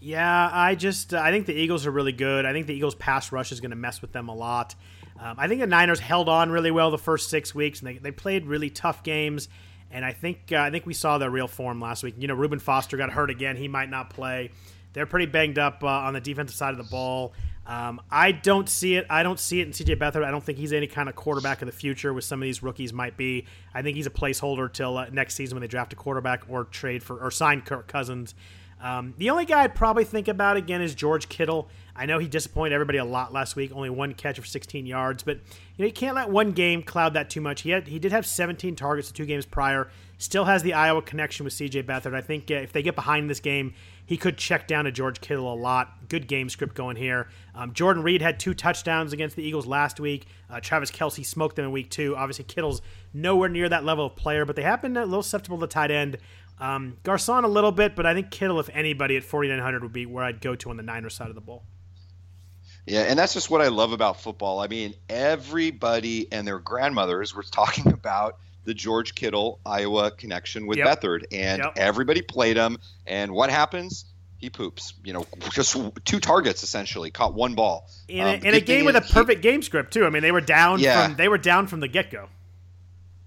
Yeah, I just I think the Eagles are really good. I think the Eagles pass rush is going to mess with them a lot. Um, I think the Niners held on really well the first six weeks, and they, they played really tough games. And I think uh, I think we saw their real form last week. You know, Reuben Foster got hurt again; he might not play. They're pretty banged up uh, on the defensive side of the ball. Um, I don't see it. I don't see it in CJ Beathard. I don't think he's any kind of quarterback of the future. With some of these rookies, might be. I think he's a placeholder till uh, next season when they draft a quarterback or trade for or sign Kirk Cousins. Um, the only guy I'd probably think about again is George Kittle. I know he disappointed everybody a lot last week, only one catch for 16 yards, but you know you can't let one game cloud that too much. He had he did have 17 targets the two games prior. Still has the Iowa connection with C.J. Beathard. I think uh, if they get behind this game, he could check down to George Kittle a lot. Good game script going here. Um, Jordan Reed had two touchdowns against the Eagles last week. Uh, Travis Kelce smoked them in week two. Obviously, Kittle's nowhere near that level of player, but they have been a little susceptible to tight end. Um, Garcon a little bit, but I think Kittle, if anybody, at 4,900 would be where I'd go to on the Niners side of the ball. Yeah, and that's just what I love about football. I mean, everybody and their grandmothers were talking about the George Kittle Iowa connection with Yep. Beathard, and Yep. everybody played him. And what happens? He poops. You know, just two targets essentially, caught one ball. in, Um, a, the in a game with a is he- perfect game script too. I mean, they were down Yeah. from they were down from the get go.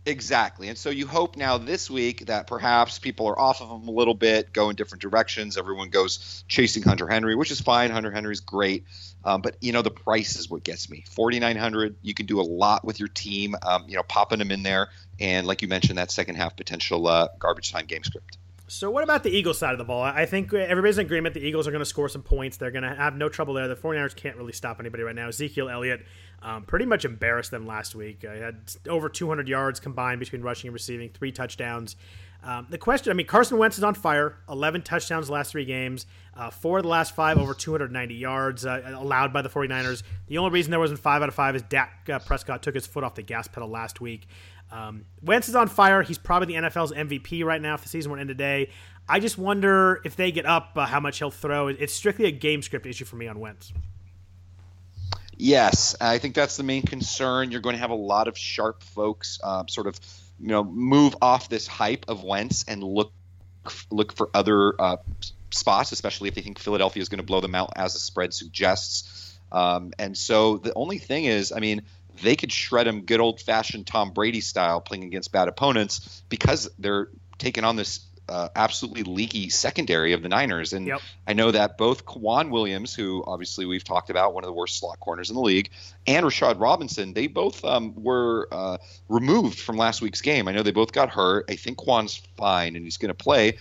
Exactly. And so you hope now this week that perhaps people are off of him a little bit, go in different directions. Everyone goes chasing Hunter Henry, which is fine. Hunter Henry's great. Um, but, you know, the price is what gets me. 4900 you can do a lot with your team, um, you know, popping them in there. And like you mentioned, that second half potential uh, garbage time game script. So what about the Eagles side of the ball? I think everybody's in agreement the Eagles are going to score some points. They're going to have no trouble there. The 49ers can't really stop anybody right now. Ezekiel Elliott um, pretty much embarrassed them last week. Uh, had over 200 yards combined between rushing and receiving, three touchdowns. Um, the question, I mean, Carson Wentz is on fire. 11 touchdowns last three games. Uh, four of the last five over 290 yards uh, allowed by the 49ers. The only reason there wasn't five out of five is Dak uh, Prescott took his foot off the gas pedal last week. Um, Wentz is on fire. He's probably the NFL's MVP right now if the season were to end today. I just wonder if they get up, uh, how much he'll throw. It's strictly a game script issue for me on Wentz. Yes, I think that's the main concern. You're going to have a lot of sharp folks um, sort of, you know, move off this hype of Wentz and look look for other uh, spots, especially if they think Philadelphia is going to blow them out as the spread suggests. Um, and so the only thing is, I mean, they could shred him good old fashioned Tom Brady style, playing against bad opponents because they're taking on this uh, absolutely leaky secondary of the Niners. And Yep. I know that both K'Waun Williams, who obviously we've talked about, one of the worst slot corners in the league, and Rashard Robinson, they both um, were uh, removed from last week's game. I know they both got hurt. I think Kwan's fine and he's going to play.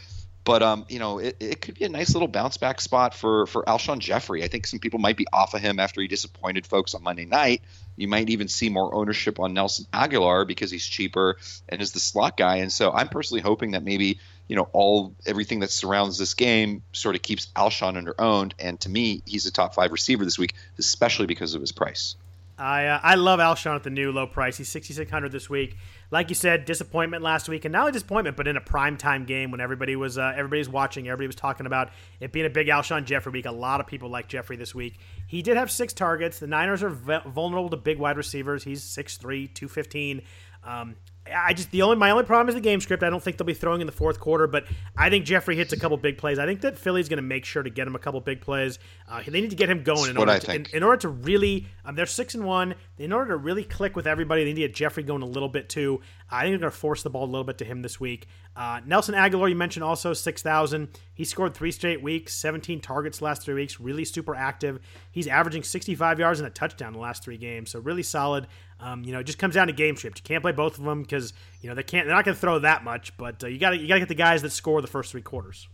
But um, you know, it, it could be a nice little bounce back spot for for Alshon Jeffery. I think some people might be off of him after he disappointed folks on Monday night. You might even see more ownership on Nelson Agholor because he's cheaper and is the slot guy. And so I'm personally hoping that maybe you know all everything that surrounds this game sort of keeps Alshon under owned. And to me, he's a top five receiver this week, especially because of his price. I uh, I love Alshon at the new low price. He's 6600 this week. Like you said, disappointment last week, and not only disappointment, but in a prime time game when everybody was uh, everybody's watching, everybody was talking about it being a big Alshon Jeffery week. A lot of people like Jeffery this week. He did have six targets. The Niners are ve- vulnerable to big wide receivers. He's 6'3", 215. Um, I just the only my only problem is the game script. I don't think they'll be throwing in the fourth quarter, but I think Jeffery hits a couple big plays. I think that Philly's going to make sure to get him a couple big plays. Uh, they need to get him going in order, to, in, in order to really. Um, they're six and one. In order to really click with everybody, they need to get Jeffery going a little bit too. I think they're going to force the ball a little bit to him this week. Uh, Nelson Agholor, you mentioned also six thousand. He scored three straight weeks, seventeen targets the last three weeks. Really super active. He's averaging sixty-five yards and a touchdown the last three games, so really solid. Um, you know, it just comes down to game script. You can't play both of them because you know they can't. They're not going to throw that much, but uh, you got to you got to get the guys that score the first three quarters.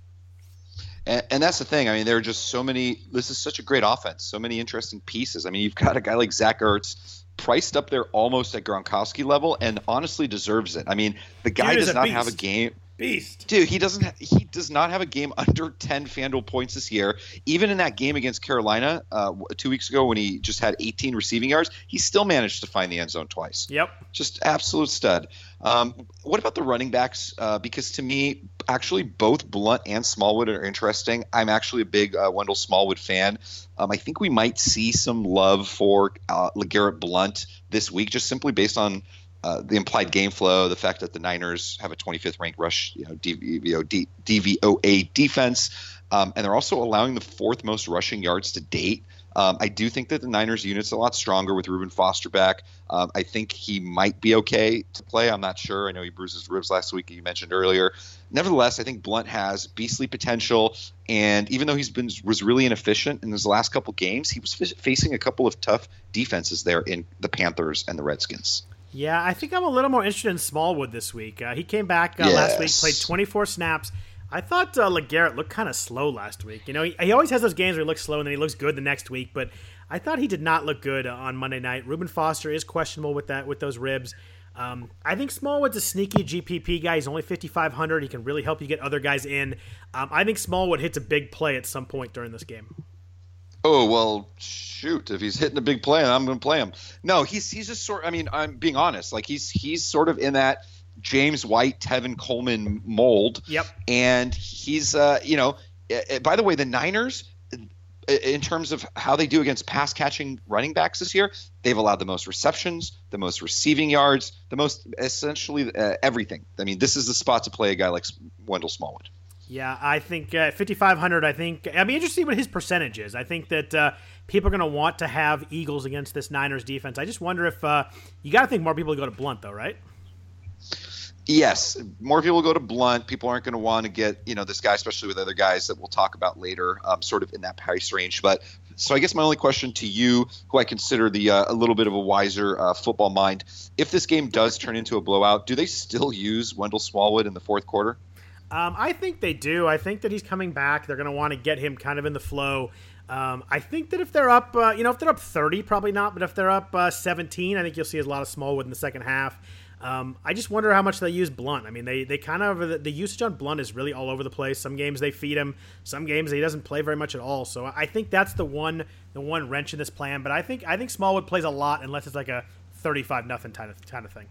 And, and that's the thing. I mean, there are just so many. This is such a great offense. So many interesting pieces. I mean, you've got a guy like Zach Ertz priced up there almost at Gronkowski level, and honestly deserves it. I mean, the guy Dude does not have a game. Beast. Dude, he doesn't. Ha- he does not have a game under ten Fanduel points this year. Even in that game against Carolina uh, two weeks ago, when he just had 18 receiving yards, he still managed to find the end zone twice Yep. just absolute stud. Um, what about the running backs? Uh, because to me, actually, both Blunt and Smallwood are interesting. I'm actually a big uh, Wendell Smallwood fan. Um, I think we might see some love for uh, LeGarrette Blunt this week, just simply based on uh, the implied game flow, the fact that the Niners have a 25th ranked rush, you know, DVO, DVOA defense, um, and they're also allowing the fourth most rushing yards to date. Um, I do think that the Niners unit's a lot stronger with Reuben Foster back. Um, I think he might be okay to play. I'm not sure. I know he bruised his ribs last week, you mentioned earlier. Nevertheless, I think Blunt has beastly potential, and even though he's been was really inefficient in his last couple games, he was f- facing a couple of tough defenses there in the Panthers and the Redskins. Yeah, I think I'm a little more interested in Smallwood this week. Uh, he came back uh, last week, played 24 snaps. I thought uh, LeGarrette looked kind of slow last week. You know, he, he always has those games where he looks slow and then he looks good the next week. But I thought he did not look good uh, on Monday night. Reuben Foster is questionable with that with those ribs. Um, I think Smallwood's a sneaky GPP guy. He's only 5,500. He can really help you get other guys in. Um, I think Smallwood hits a big play at some point during this game. Oh well, shoot! If he's hitting a big play, I'm going to play him. No, he's he's just sort. I mean, I'm being honest. Like he's he's sort of in that James White, Tevin Coleman mold. Yep. And he's uh, you know, eh, eh, by the way, the Niners. in terms of how they do against pass catching running backs this year, they've allowed the most receptions, the most receiving yards, the most essentially uh, everything. I mean, this is the spot to play a guy like Wendell Smallwood. Yeah, I think uh, 5,500. I think I'd be interested to see what his percentage is. I think that uh, people are going to want to have Eagles against this Niners defense. I just wonder if uh, you got to think more people go to Blunt though, right? Yes, more people go to Blunt. People aren't going to want to get you know this guy, especially with other guys that we'll talk about later, um, sort of in that price range. But so I guess my only question to you, who I consider the uh, a little bit of a wiser uh, football mind, if this game does turn into a blowout, do they still use Wendell Smallwood in the fourth quarter? Um, I think they do. I think that he's coming back. They're going to want to get him kind of in the flow. Um, I think that if they're up, uh, you know, if they're up 30, probably not, but if they're up uh, 17, I think you'll see a lot of Smallwood in the second half. Um, I just wonder how much they use Blunt. I mean, they, they kind of the, usage on Blunt is really all over the place. Some games they feed him, some games he doesn't play very much at all. So I think that's the one the one wrench in this plan. But I think I think Smallwood plays a lot unless it's like a thirty five nothing kind of kind of thing.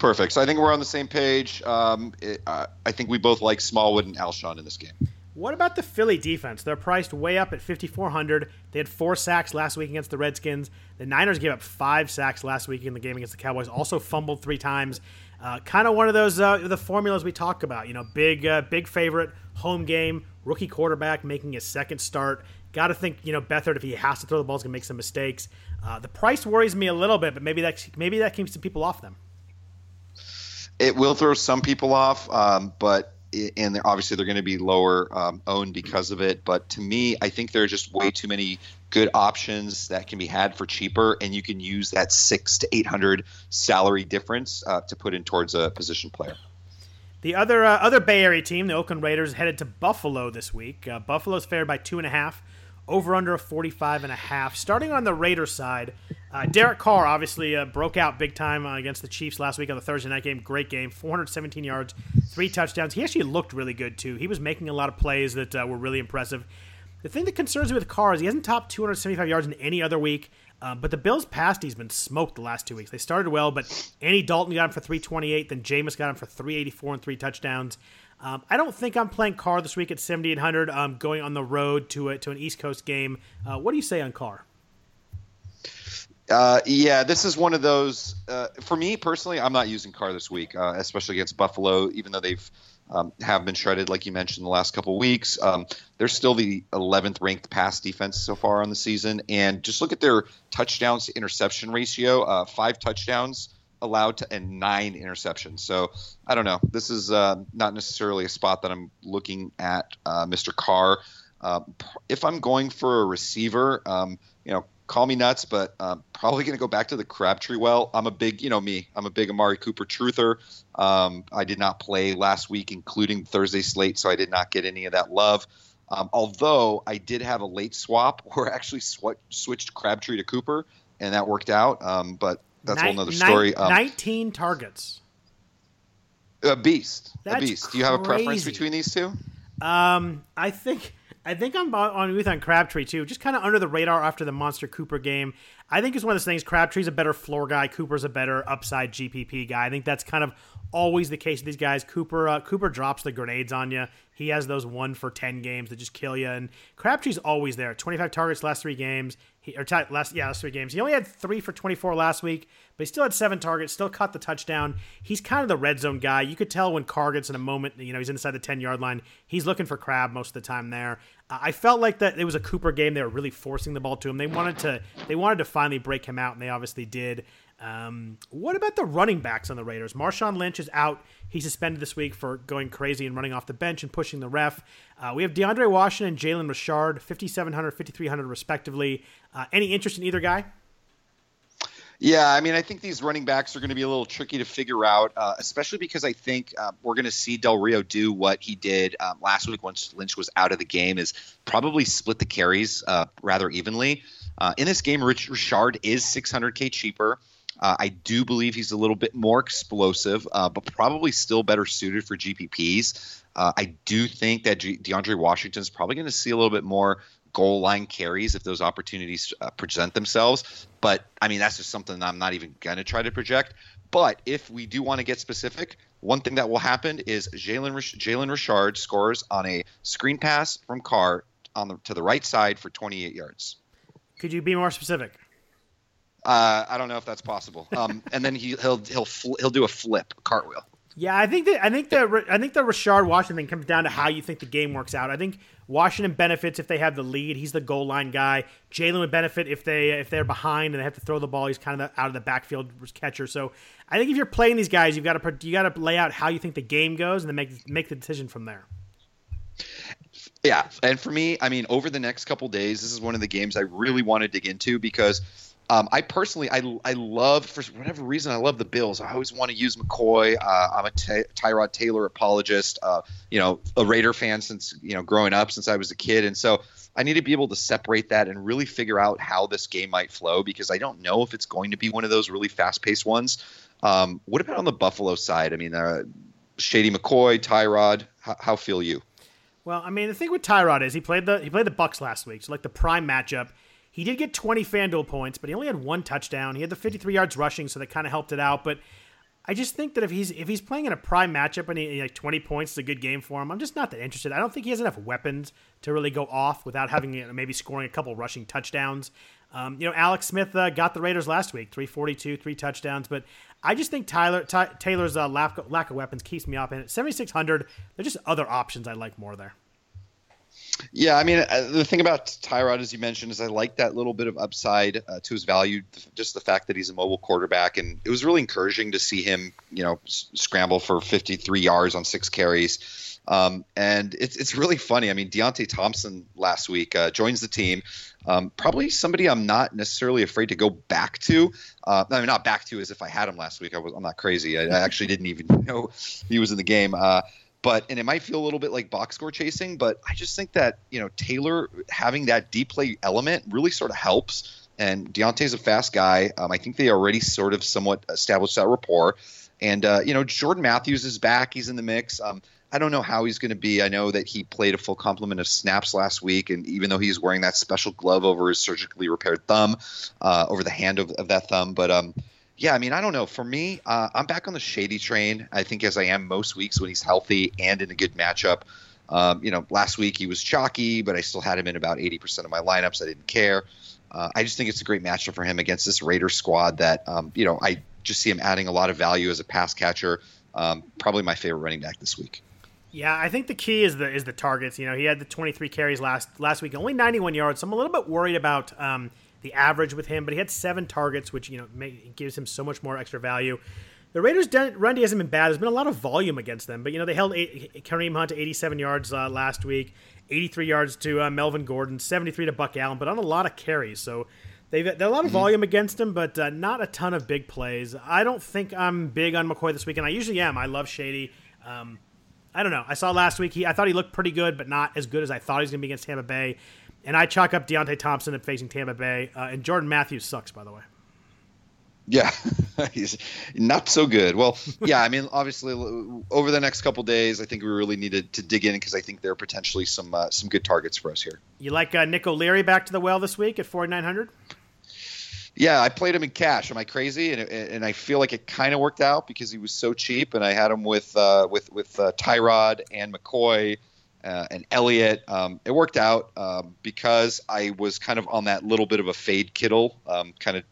Perfect. So I think we're on the same page. Um, it, uh, I think we both like Smallwood and Alshon in this game. What about the Philly defense? They're priced way up at 5,400. They had four sacks last week against the Redskins. The Niners gave up five sacks last week in the game against the Cowboys. Also fumbled three times. Uh, kind of one of those uh, the formulas we talk about. You know, big uh, big favorite home game, rookie quarterback making his second start. Got to think you know Beathard if he has to throw the ball is going to make some mistakes. Uh, the price worries me a little bit, but maybe that maybe that keeps some people off them. It will throw some people off, um, but and obviously they're going to be lower um, owned because of it. But to me, I think there are just way too many good options that can be had for cheaper, and you can use that six to eight hundred salary difference uh, to put in towards a position player. The other uh, other Bay Area team, the Oakland Raiders, headed to Buffalo this week. Uh, Buffalo's fared by two and a half over under a 45 and a half. Starting on the Raiders side, uh, Derek Carr obviously uh, broke out big time uh, against the Chiefs last week on the Thursday night game. Great game, 417 yards, three touchdowns. He actually looked really good too. He was making a lot of plays that uh, were really impressive. The thing that concerns me with Carr is he hasn't topped 275 yards in any other week. Uh, but the Bills' past he's been smoked the last two weeks. They started well, but Andy Dalton got him for 328, then Jameis got him for 384 and three touchdowns. Um, I don't think I'm playing Carr this week at 7,800. I'm going on the road to a, to an East Coast game. Uh, what do you say on Carr? Uh, yeah, this is one of those. Uh, for me personally, I'm not using Carr this week, uh, especially against Buffalo. Even though they've um, have been shredded, like you mentioned, the last couple weeks, um, they're still the 11th ranked pass defense so far on the season. And just look at their touchdowns to interception ratio: uh, five touchdowns allowed to and nine interceptions. So I don't know. This is uh, not necessarily a spot that I'm looking at, uh, Mr. Carr. If I'm going for a receiver, um, you know, call me nuts, but uh, probably going to go back to the Crabtree well. I'm a big, you know, me. I'm a big Amari Cooper truther. Um, I did not play last week, including Thursday slate, so I did not get any of that love. Um, although I did have a late swap where I actually sw- switched Crabtree to Cooper, and that worked out. Um, but that's a whole other story. Um, Nineteen targets. A beast. That's a beast. Do you have a preference between these two? Um, I think I think I'm on with on Crabtree too. Just kind of under the radar after the Monster Cooper game. I think it's one of those things. Crabtree's a better floor guy. Cooper's a better upside GPP guy. I think that's kind of always the case with these guys. Cooper uh, Cooper drops the grenades on you. He has those one for ten games that just kill you. And Crabtree's always there. Twenty five targets last three games. He, or t- last yeah last three games. He only had three for twenty four last week, but he still had seven targets. Still caught the touchdown. He's kind of the red zone guy. You could tell when Carr gets in a moment. You know he's inside the ten yard line. He's looking for Crab most of the time there. I felt like that it was a Cooper game. They were really forcing the ball to him. They wanted to they wanted to finally break him out, and they obviously did. Um, what about the running backs on the Raiders? Marshawn Lynch is out. He's suspended this week for going crazy and running off the bench and pushing the ref. Uh, we have DeAndre Washington and Jalen Richard, 5,700, 5,300 respectively. Uh, any interest in either guy? Yeah, I mean, I think these running backs are going to be a little tricky to figure out, uh, especially because I think uh, we're going to see Del Rio do what he did um, last week once Lynch was out of the game, is probably split the carries uh, rather evenly. Uh, in this game, Rich Richard is 600k cheaper. Uh, I do believe he's a little bit more explosive, uh, but probably still better suited for GPPs. I do think that G- DeAndre Washington is probably going to see a little bit more goal line carries if those opportunities uh, present themselves. But I mean, that's just something I'm not even going to try to project. But if we do want to get specific, one thing that will happen is Jalen Jalen Richard scores on a screen pass from Carr on the to the right side for 28 yards. Could you be more specific? Uh, I don't know if that's possible. Um, and then he, he'll he'll fl- he'll do a flip cartwheel. Yeah, I think that I think the I think the Rashard Washington comes down to how you think the game works out. I think Washington benefits if they have the lead. He's the goal line guy. Jalen would benefit if they if they're behind and they have to throw the ball. He's kind of out of the backfield catcher. So I think if you're playing these guys, you've got to you got to lay out how you think the game goes and then make make the decision from there. Yeah, and for me, I mean, over the next couple days, this is one of the games I really want to dig into because um, I personally, I, I love for whatever reason, I love the Bills. I always want to use McCoy. Uh, I'm a Ty- Tyrod Taylor apologist. Uh, you know, a Raider fan since you know growing up since I was a kid, and so I need to be able to separate that and really figure out how this game might flow because I don't know if it's going to be one of those really fast-paced ones. Um, what about on the Buffalo side? I mean, uh, Shady McCoy, Tyrod. How, how feel you? Well, I mean, the thing with Tyrod is he played the he played the Bucks last week, so like the prime matchup he did get 20 FanDuel points, but he only had one touchdown. He had the 53 yards rushing, so that kind of helped it out. But I just think that if he's if he's playing in a prime matchup and he, like 20 points is a good game for him, I'm just not that interested. I don't think he has enough weapons to really go off without having you know, maybe scoring a couple rushing touchdowns. Um, you know, Alex Smith uh, got the Raiders last week, 342, three touchdowns, but I just think Tyler Ty, Taylor's uh, lack, lack of weapons keeps me up. And at 7,600, there's just other options I like more there. Yeah, I mean, uh, the thing about Tyrod, as you mentioned, is I like that little bit of upside uh, to his value, just the fact that he's a mobile quarterback, and it was really encouraging to see him, you know, scramble for 53 yards on six carries. Um, and it's it's really funny. I mean, Deonte Thompson last week uh, joins the team. Um, probably somebody I'm not necessarily afraid to go back to. Uh, I mean, not back to as if I had him last week. I was I'm not crazy. I, I actually didn't even know he was in the game. Uh, but and it might feel a little bit like box score chasing, but I just think that you know Taylor having that deep play element really sort of helps. And Deonte's a fast guy. Um, I think they already sort of somewhat established that rapport. And uh, you know Jordan Matthews is back; he's in the mix. Um, I don't know how he's going to be. I know that he played a full complement of snaps last week, and even though he's wearing that special glove over his surgically repaired thumb, uh, over the hand of, of that thumb, but um, yeah, I mean, I don't know. For me, uh, I'm back on the Shady train. I think as I am most weeks when he's healthy and in a good matchup. Um, you know, last week he was chalky, but I still had him in about 80% of my lineups. I didn't care. Uh, I just think it's a great matchup for him against this Raider squad that, um, you know, I just see him adding a lot of value as a pass catcher. Um, probably my favorite running back this week. Yeah, I think the key is the is the targets. You know, he had the 23 carries last last week, only 91 yards. So I'm a little bit worried about um, the average with him, but he had seven targets, which you know make, gives him so much more extra value. The Raiders' run D hasn't been bad. There's been a lot of volume against them, but you know they held eight, Kareem Hunt to 87 yards uh, last week, 83 yards to uh, Melvin Gordon, 73 to Buck Allen, but on a lot of carries. So they've they a lot of mm-hmm. volume against him, but uh, not a ton of big plays. I don't think I'm big on McCoy this week, and I usually am. I love Shady. Um, I don't know. I saw last week. He I thought he looked pretty good, but not as good as I thought he was going to be against Tampa Bay. And I chalk up Deonte Thompson at facing Tampa Bay. Uh, and Jordan Matthews sucks, by the way. Yeah, he's not so good. Well, yeah, I mean, obviously, over the next couple days, I think we really needed to dig in because I think there are potentially some uh, some good targets for us here. You like uh, Nick O'Leary back to the well this week at forty nine hundred? Yeah, I played him in cash. Am I crazy? And and I feel like it kind of worked out because he was so cheap, and I had him with uh, with with uh, Tyrod and McCoy uh, and Elliott. Um, it worked out um, because I was kind of on that little bit of a fade Kittle, um, kind of,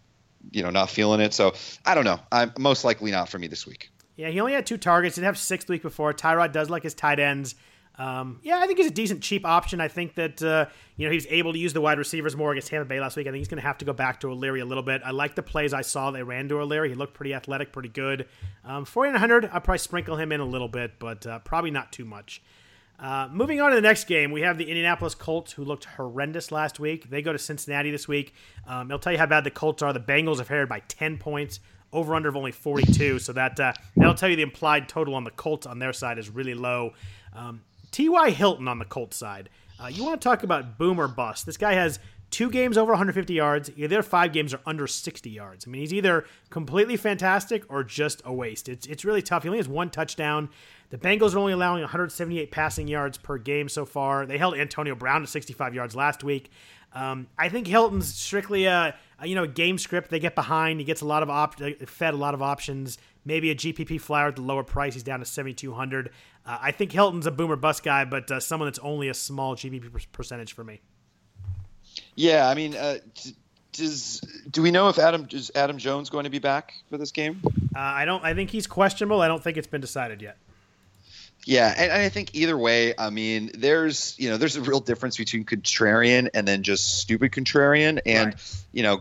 you know, not feeling it. So I don't know. I'm most likely not for me this week. Yeah, he only had two targets. Didn't have six the week before. Tyrod does like his tight ends. Um, yeah, I think he's a decent cheap option. I think that uh, you know he was able to use the wide receivers more against Tampa Bay last week. I think he's going to have to go back to O'Leary a little bit. I like the plays I saw they ran to O'Leary. He looked pretty athletic, pretty good. Um, 4900, I'll probably sprinkle him in a little bit, but uh, probably not too much. Uh, moving on to the next game, we have the Indianapolis Colts, who looked horrendous last week. They go to Cincinnati this week. Um, will tell you how bad the Colts are. The Bengals have favored by 10 points, over under of only 42. So that uh, that'll tell you the implied total on the Colts on their side is really low. Um, T.Y. Hilton on the Colts side. Uh, you want to talk about boomer bust? This guy has two games over 150 yards. Their five games are under 60 yards. I mean, he's either completely fantastic or just a waste. It's it's really tough. He only has one touchdown. The Bengals are only allowing 178 passing yards per game so far. They held Antonio Brown to 65 yards last week. Um, I think Hilton's strictly a, a, you know game script. They get behind. He gets a lot of op- fed a lot of options. maybe a GPP flyer at the lower price. He's down to 7,200. Uh, I think Hilton's a boomer bust guy, but uh, someone that's only a small GPP percentage for me. Yeah, I mean, uh, does do we know if Adam is Adam Jones going to be back for this game? Uh, I don't. I think he's questionable. I don't think it's been decided yet. Yeah, and, and, I think either way, I mean, there's you know there's a real difference between contrarian and then just stupid contrarian, and right. you know,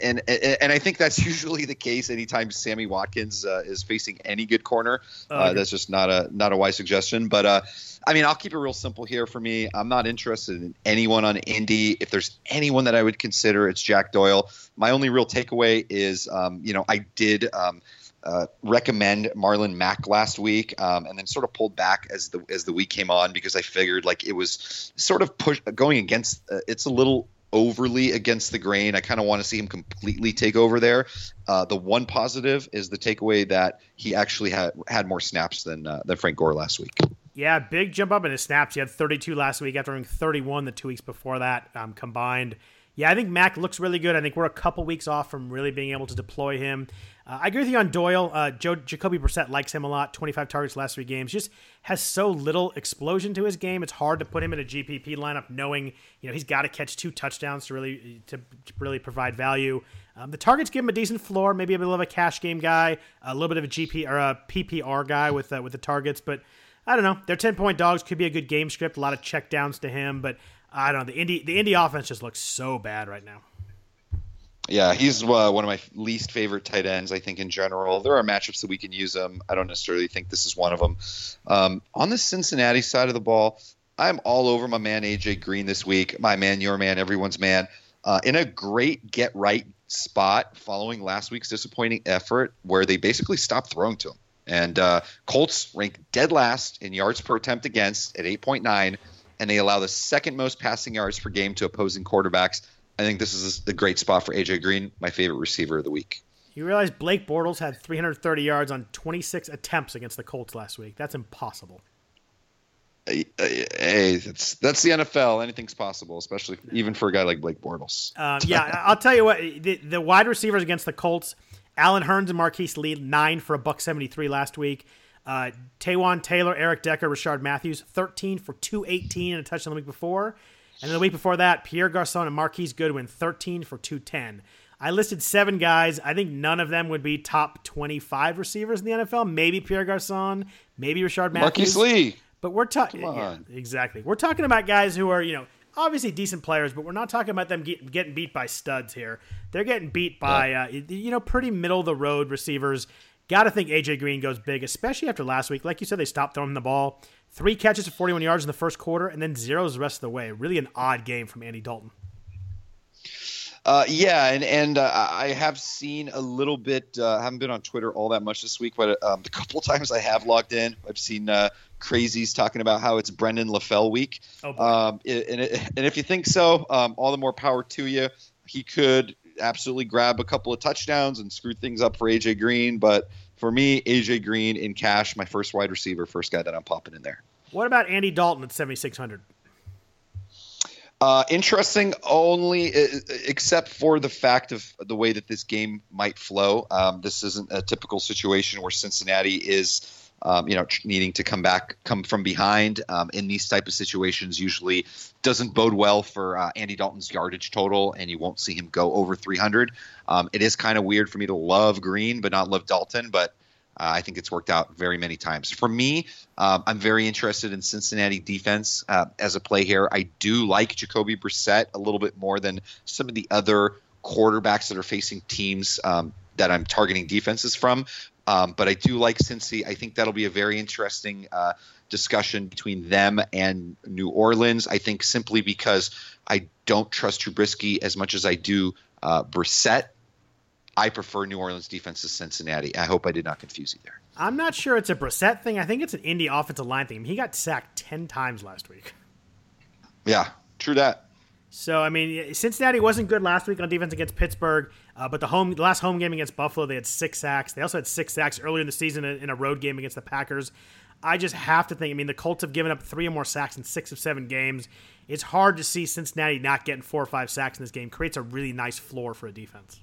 and, and and I think that's usually the case anytime Sammy Watkins uh, is facing any good corner. Oh, uh, that's just not a not a wise suggestion, but uh, I mean, I'll keep it real simple here for me. I'm not interested in anyone on Indy. If there's anyone that I would consider, it's Jack Doyle. My only real takeaway is, um, you know, I did. Um, uh, recommend Marlon Mack last week, um, and then sort of pulled back as the as the week came on because I figured like it was sort of push going against. Uh, it's a little overly against the grain. I kind of want to see him completely take over there. Uh, the one positive is the takeaway that he actually had had more snaps than uh, than Frank Gore last week. Yeah, big jump up in his snaps. He had 32 last week after having 31 the two weeks before that um, combined. Yeah, I think Mack looks really good. I think we're a couple weeks off from really being able to deploy him. Uh, I agree with you on Doyle. Uh, Joe Jacoby Brissett likes him a lot. 25 targets last three games. Just has so little explosion to his game. It's hard to put him in a GPP lineup, knowing you know he's got to catch two touchdowns to really to, to really provide value. Um, the targets give him a decent floor. Maybe a little of a cash game guy, a little bit of a GP or a PPR guy with uh, with the targets. But I don't know. They're 10 point dogs. Could be a good game script. A lot of check downs to him. But I don't know. The Indy the Indy offense just looks so bad right now. Yeah, he's uh, one of my least favorite tight ends. I think in general, there are matchups that we can use him. I don't necessarily think this is one of them. Um, on the Cincinnati side of the ball, I'm all over my man AJ Green this week. My man, your man, everyone's man. Uh, in a great get right spot following last week's disappointing effort, where they basically stopped throwing to him. And uh, Colts rank dead last in yards per attempt against at 8.9, and they allow the second most passing yards per game to opposing quarterbacks I think this is a great spot for AJ Green, my favorite receiver of the week. You realize Blake Bortles had 330 yards on 26 attempts against the Colts last week. That's impossible. Hey, that's that's the NFL. Anything's possible, especially even for a guy like Blake Bortles. Um, yeah, I'll tell you what. The, the, wide receivers against the Colts, Allen Hurns and Marquise Lee, nine for a buck seventy three last week. Uh, Taywan Taylor, Eric Decker, Rishard Matthews, thirteen for two eighteen and a touchdown the week before. And then the week before that, Pierre Garcon and Marquise Goodwin, 13 for 210. I listed seven guys. I think none of them would be top 25 receivers in the NFL. Maybe Pierre Garcon, maybe Rishard Matthews. Marquise Lee. But we're talking, yeah, exactly. We're talking about guys who are, you know, obviously decent players, but we're not talking about them get, getting beat by studs here. They're getting beat by, yeah. uh, you know, pretty middle of the road receivers. Got to think AJ Green goes big, especially after last week. Like you said, they stopped throwing the ball. Three catches for 41 yards in the first quarter, and then zeros the rest of the way. Really an odd game from Andy Dalton. Uh, yeah, and and uh, I have seen a little bit. Uh, haven't been on Twitter all that much this week, but um, the couple times I have logged in, I've seen uh, crazies talking about how it's Brandon LaFell week. Oh, um, and, it, and if you think so, um, all the more power to you. He could absolutely grab a couple of touchdowns and screw things up for AJ Green, but for me, AJ Green in cash, my first wide receiver, first guy that I'm popping in there. What about Andy Dalton at 7,600? Uh, interesting only, except for the fact of the way that this game might flow. Um, this isn't a typical situation where Cincinnati is um, you know, needing to come back, come from behind um, in these type of situations usually doesn't bode well for uh, Andy Dalton's yardage total, and you won't see him go over 300. Um, it is kind of weird for me to love Green but not love Dalton, but uh, I think it's worked out very many times. For me, um, I'm very interested in Cincinnati defense uh, as a play here. I do like Jacoby Brissett a little bit more than some of the other quarterbacks that are facing teams um, that I'm targeting defenses from. Um, but I do like Cincy. I think that'll be a very interesting uh, discussion between them and New Orleans. I think simply because I don't trust Trubisky as much as I do uh, Brissett. I prefer New Orleans defense to Cincinnati. I hope I did not confuse you there. I'm not sure it's a Brissett thing. I think it's an Indy offensive line thing. He got sacked 10 times last week. Yeah, true that. So I mean, Cincinnati wasn't good last week on defense against Pittsburgh, uh, but the home the last home game against Buffalo, they had six sacks. They also had six sacks earlier in the season in a road game against the Packers. I just have to think. I mean, the Colts have given up three or more sacks in six of seven games. It's hard to see Cincinnati not getting four or five sacks in this game. Creates a really nice floor for a defense.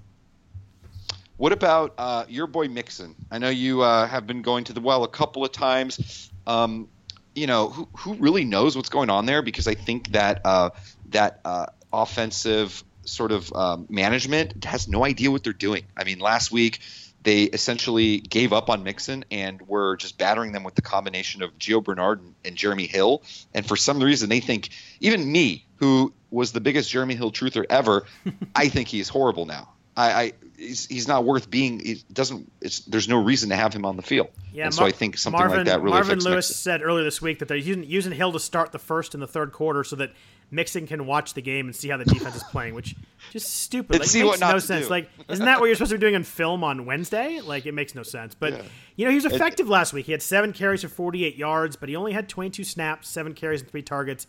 What about uh, your boy Mixon? I know you uh, have been going to the well a couple of times. Um, you know, who, who really knows what's going on there? Because I think that uh, that uh, offensive sort of um, management has no idea what they're doing. I mean, last week they essentially gave up on Mixon and were just battering them with the combination of Gio Bernard and, Jeremy Hill. And for some reason, they think even me, who was the biggest Jeremy Hill truther ever, I think he's horrible now. I, I he's, he's not worth being. He doesn't. there's no reason to have him on the field. Yeah, and so I think something Marvin, like that really. Marvin Lewis Mixon. said earlier this week that they're using, using Hill to start the first and the third quarter so that Mixon can watch the game and see how the defense is playing, which just stupid. Like, see makes no sense. Do. Like, isn't that what you're supposed to be doing in film on Wednesday? Like, it makes no sense. But yeah. you know, he was effective it, last week. He had seven carries for 48 yards, but he only had 22 snaps, seven carries, and three targets.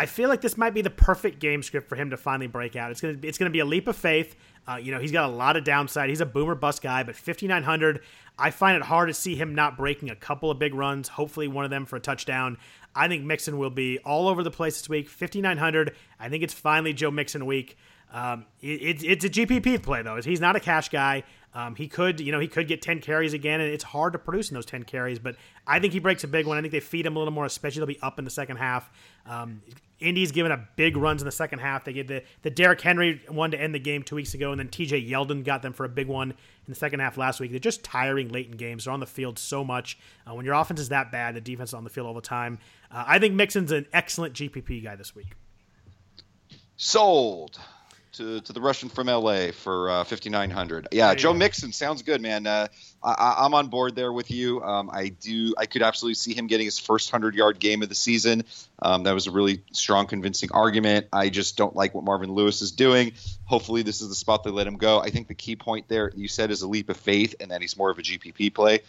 I feel like this might be the perfect game script for him to finally break out. It's gonna it's gonna be a leap of faith. Uh, you know, he's got a lot of downside. He's a boomer bust guy, but 5900, I find it hard to see him not breaking a couple of big runs. Hopefully, one of them for a touchdown. I think Mixon will be all over the place this week. 5,900. I think it's finally Joe Mixon week. Um, it, it, it's a GPP play though. He's not a cash guy. Um, he could, you know, he could get 10 carries again, and it's hard to produce in those 10 carries. But I think he breaks a big one. I think they feed him a little more, especially they'll be up in the second half. Um, Indy's given up big runs in the second half. They get the the Derrick Henry one to end the game two weeks ago, and then T.J. Yeldon got them for a big one in the second half last week. They're just tiring late in games. They're on the field so much. Uh, when your offense is that bad, the defense is on the field all the time. Uh, I think Mixon's an excellent GPP guy this week. Sold to, to the Russian from LA for uh, 5900. Yeah, Joe. Mixon sounds good, man. Uh, I, am on board there with you. Um, I do. I could absolutely see him getting his first hundred yard game of the season. Um, that was a really strong, convincing argument. I just don't like what Marvin Lewis is doing. Hopefully, this is the spot they let him go. I think the key point there you said is a leap of faith, and that he's more of a GPP play.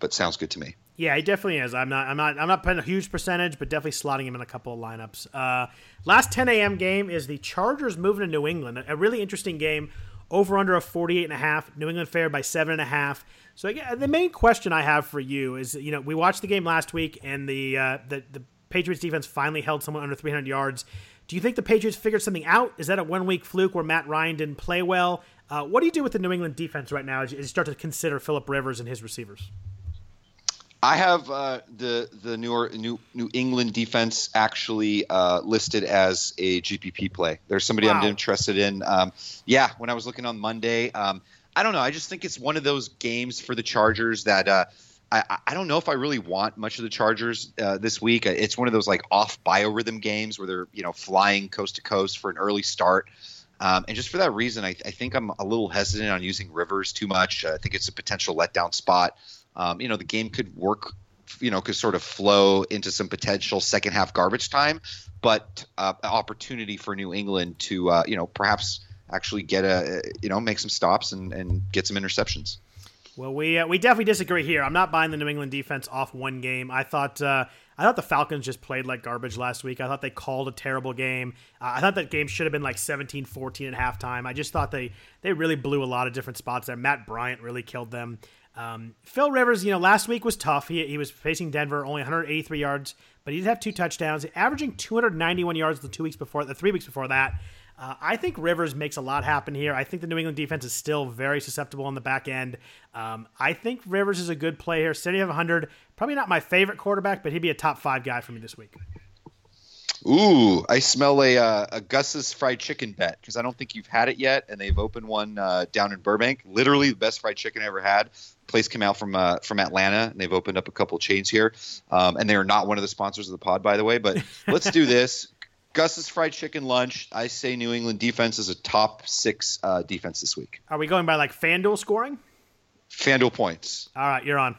But sounds good to me. Yeah, he definitely is. I'm not. I'm not. I'm not putting a huge percentage, but definitely slotting him in a couple of lineups. Uh, last 10 a.m. game is the Chargers moving to New England. A really interesting game. Over under a 48 and a half. New England fair by seven and a half. So the main question I have for you is, you know, we watched the game last week, and the uh, the, the Patriots defense finally held someone under 300 yards. Do you think the Patriots figured something out? Is that a one week fluke where Matt Ryan didn't play well? Uh, what do you do with the New England defense right now as you start to consider Philip Rivers and his receivers? I have uh, the the New, New New England defense actually uh, listed as a GPP play. There's somebody wow. I'm interested in. Um, yeah, when I was looking on Monday, um, I don't know. I just think it's one of those games for the Chargers that uh, I, I don't know if I really want much of the Chargers uh, this week. It's one of those like off biorhythm games where they're you know flying coast to coast for an early start. Um, and just for that reason, I, I, think I'm a little hesitant on using Rivers too much. I think it's a potential letdown spot um, you know, the game could work, you know, could sort of flow into some potential second half garbage time, but uh, opportunity for New England to, uh, you know, perhaps actually get a, you know, make some stops and, and get some interceptions. Well, we uh, we definitely disagree here. I'm not buying the New England defense off one game. I thought uh, I thought the Falcons just played like garbage last week. I thought they called a terrible game. Uh, I thought that game should have been like 17-14 at halftime. I just thought they they really blew a lot of different spots there. Matt Bryant really killed them. Um, Phil Rivers, you know, last week was tough. He, he was facing Denver, only 183 yards, but he did have two touchdowns, averaging 291 yards the two weeks before, the three weeks before that. Uh, I think Rivers makes a lot happen here. I think the New England defense is still very susceptible on the back end. Um, I think Rivers is a good play here. City of 100, probably not my favorite quarterback, but he'd be a top five guy for me this week. Ooh, I smell a, uh, a Gus's fried chicken bet because I don't think you've had it yet, and they've opened one uh, down in Burbank. Literally the best fried chicken I ever had. Place came out from uh, from Atlanta, and they've opened up a couple chains here. Um, and they are not one of the sponsors of the pod, by the way. But let's do this. Gus's fried chicken lunch. I say New England defense is a top six uh, defense this week. Are we going by like FanDuel scoring? FanDuel points. All right, you're on.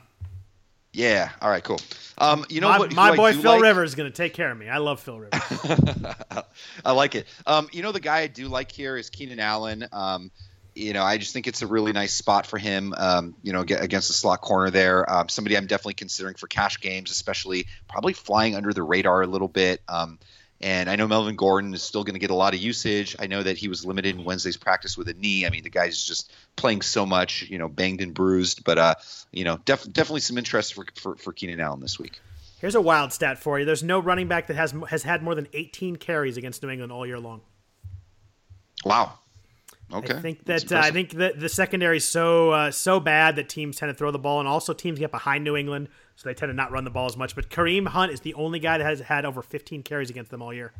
Yeah. All right. Cool. Um, you know my, what? My boy Phil like? Rivers is going to take care of me. I love Phil Rivers. I like it. Um, you know the guy I do like here is Keenan Allen. Um, you know, I just think it's a really nice spot for him. Um, you know, against the slot corner there. Um, somebody I'm definitely considering for cash games, especially probably flying under the radar a little bit. Um, and I know Melvin Gordon is still going to get a lot of usage. I know that he was limited in Wednesday's practice with a knee. I mean, the guy's just playing so much, you know, banged and bruised. But uh, you know, def- definitely some interest for, for for Keenan Allen this week. Here's a wild stat for you. There's no running back that has has had more than 18 carries against New England all year long. Wow. Okay. I think that uh, I think that the secondary is so uh, so bad that teams tend to throw the ball, and also teams get behind New England, so they tend to not run the ball as much. But Kareem Hunt is the only guy that has had over 15 carries against them all year.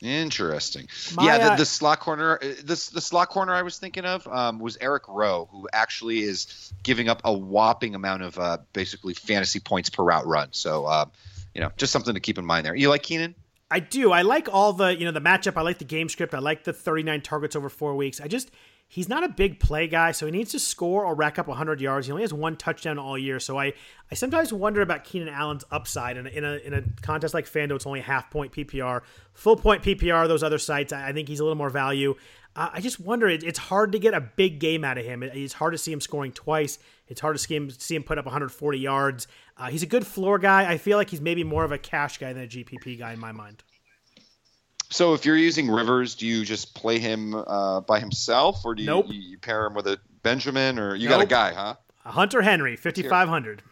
Interesting. My, yeah, the, uh, the slot corner, uh, this the slot corner I was thinking of um, was Eric Rowe, who actually is giving up a whopping amount of uh, basically fantasy points per route run. So, uh, you know, just something to keep in mind there. You like Keenan? I do. I like all the you know the matchup. I like the game script. I like the 39 targets over four weeks. I just he's not a big play guy, so he needs to score or rack up 100 yards. He only has one touchdown all year, so I I sometimes wonder about Keenan Allen's upside in a, in a, in a contest like FanDuel. It's only half point PPR, full point PPR. Those other sites, I, I think he's a little more value. Uh, I just wonder. It, it's hard to get a big game out of him. It, it's hard to see him scoring twice. It's hard to see him see him put up 140 yards. Uh, he's a good floor guy. I feel like he's maybe more of a cash guy than a GPP guy in my mind. So, if you're using Rivers, do you just play him uh, by himself, or do you, Nope. you, you pair him with a Benjamin, or you got a guy, huh? Hunter Henry, 5500.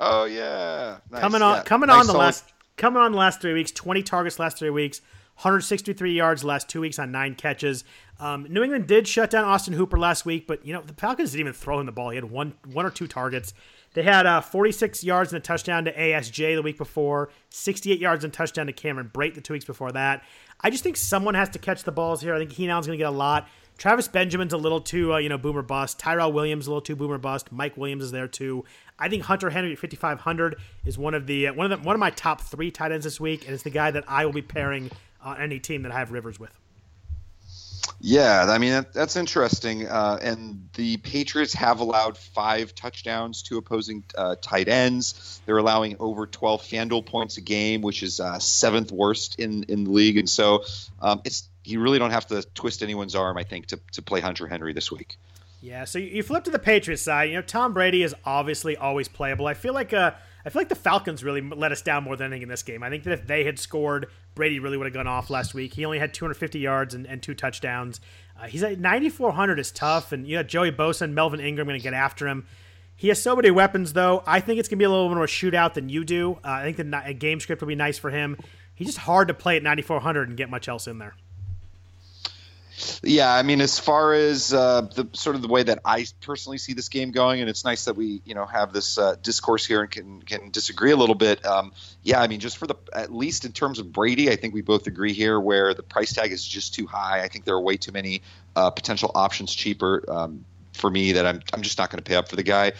Oh yeah, nice. coming on yeah. coming Nice on the solid- last coming on the last three weeks 20 targets last three weeks 163 yards last two weeks on nine catches um, new england did shut down austin hooper last week but you know the falcons didn't even throw him the ball he had one one or two targets they had uh, 46 yards and a touchdown to asj the week before 68 yards and touchdown to cameron brate the two weeks before that i just think someone has to catch the balls here i think Keenan Allen's going to get a lot Travis Benjamin's a little too, uh, you know, boomer bust. Tyrell Williams a little too boomer bust. Mike Williams is there too. I think Hunter Henry at 5500 is one of the uh, one of the, one of my top three tight ends this week, and it's the guy that I will be pairing on any team that I have Rivers with. Yeah, I mean that, that's interesting. Uh, and the Patriots have allowed five touchdowns to opposing uh, tight ends. They're allowing over 12 Fanduel points a game, which is uh, seventh worst in in the league. And so um, it's you really don't have to twist anyone's arm, I think, to to play Hunter Henry this week. Yeah, so you you flip to the Patriots side. You know, Tom Brady is obviously always playable. I feel like uh, I feel like the Falcons really let us down more than anything in this game. I think that if they had scored, Brady really would have gone off last week. He only had 250 yards and, and two touchdowns. Uh, he's at 9,400 is tough, and you know Joey Bosa and Melvin Ingram going to get after him. He has so many weapons, though. I think it's going to be a little more of a shootout than you do. Uh, I think the game script will be nice for him. He's just hard to play at 9,400 and get much else in there. Yeah, I mean, as far as uh, the sort of the way that I personally see this game going, and it's nice that we you know have this uh, discourse here and can can disagree a little bit. Um, yeah, I mean, just for the at least in terms of Brady, I think we both agree here where the price tag is just too high. I think there are way too many uh, potential options cheaper um, for me that I'm I'm just not going to pay up for the guy.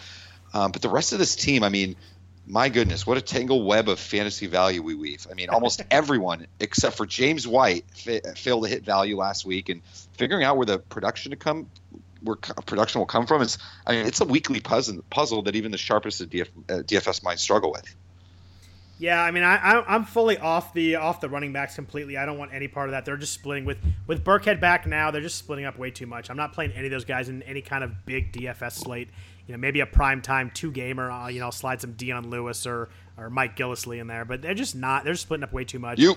Um, but the rest of this team, I mean, my goodness, what a tangle web of fantasy value we weave. I mean, almost everyone except for James White fa- failed to hit value last week, and figuring out where the production to come, where co- production will come from, is I mean, it's a weekly puzzle puzzle that even the sharpest of DF, uh, DFS minds struggle with. Yeah, I mean, I, I I'm fully off the off the running backs completely. I don't want any part of that. They're just splitting with with Burkhead back now. They're just splitting up way too much. I'm not playing any of those guys in any kind of big DFS slate. You know, maybe a prime time two gamer. Uh, you know, I'll slide some Dion Lewis or or Mike Gillislee in there, but they're just not. They're splitting up way too much. You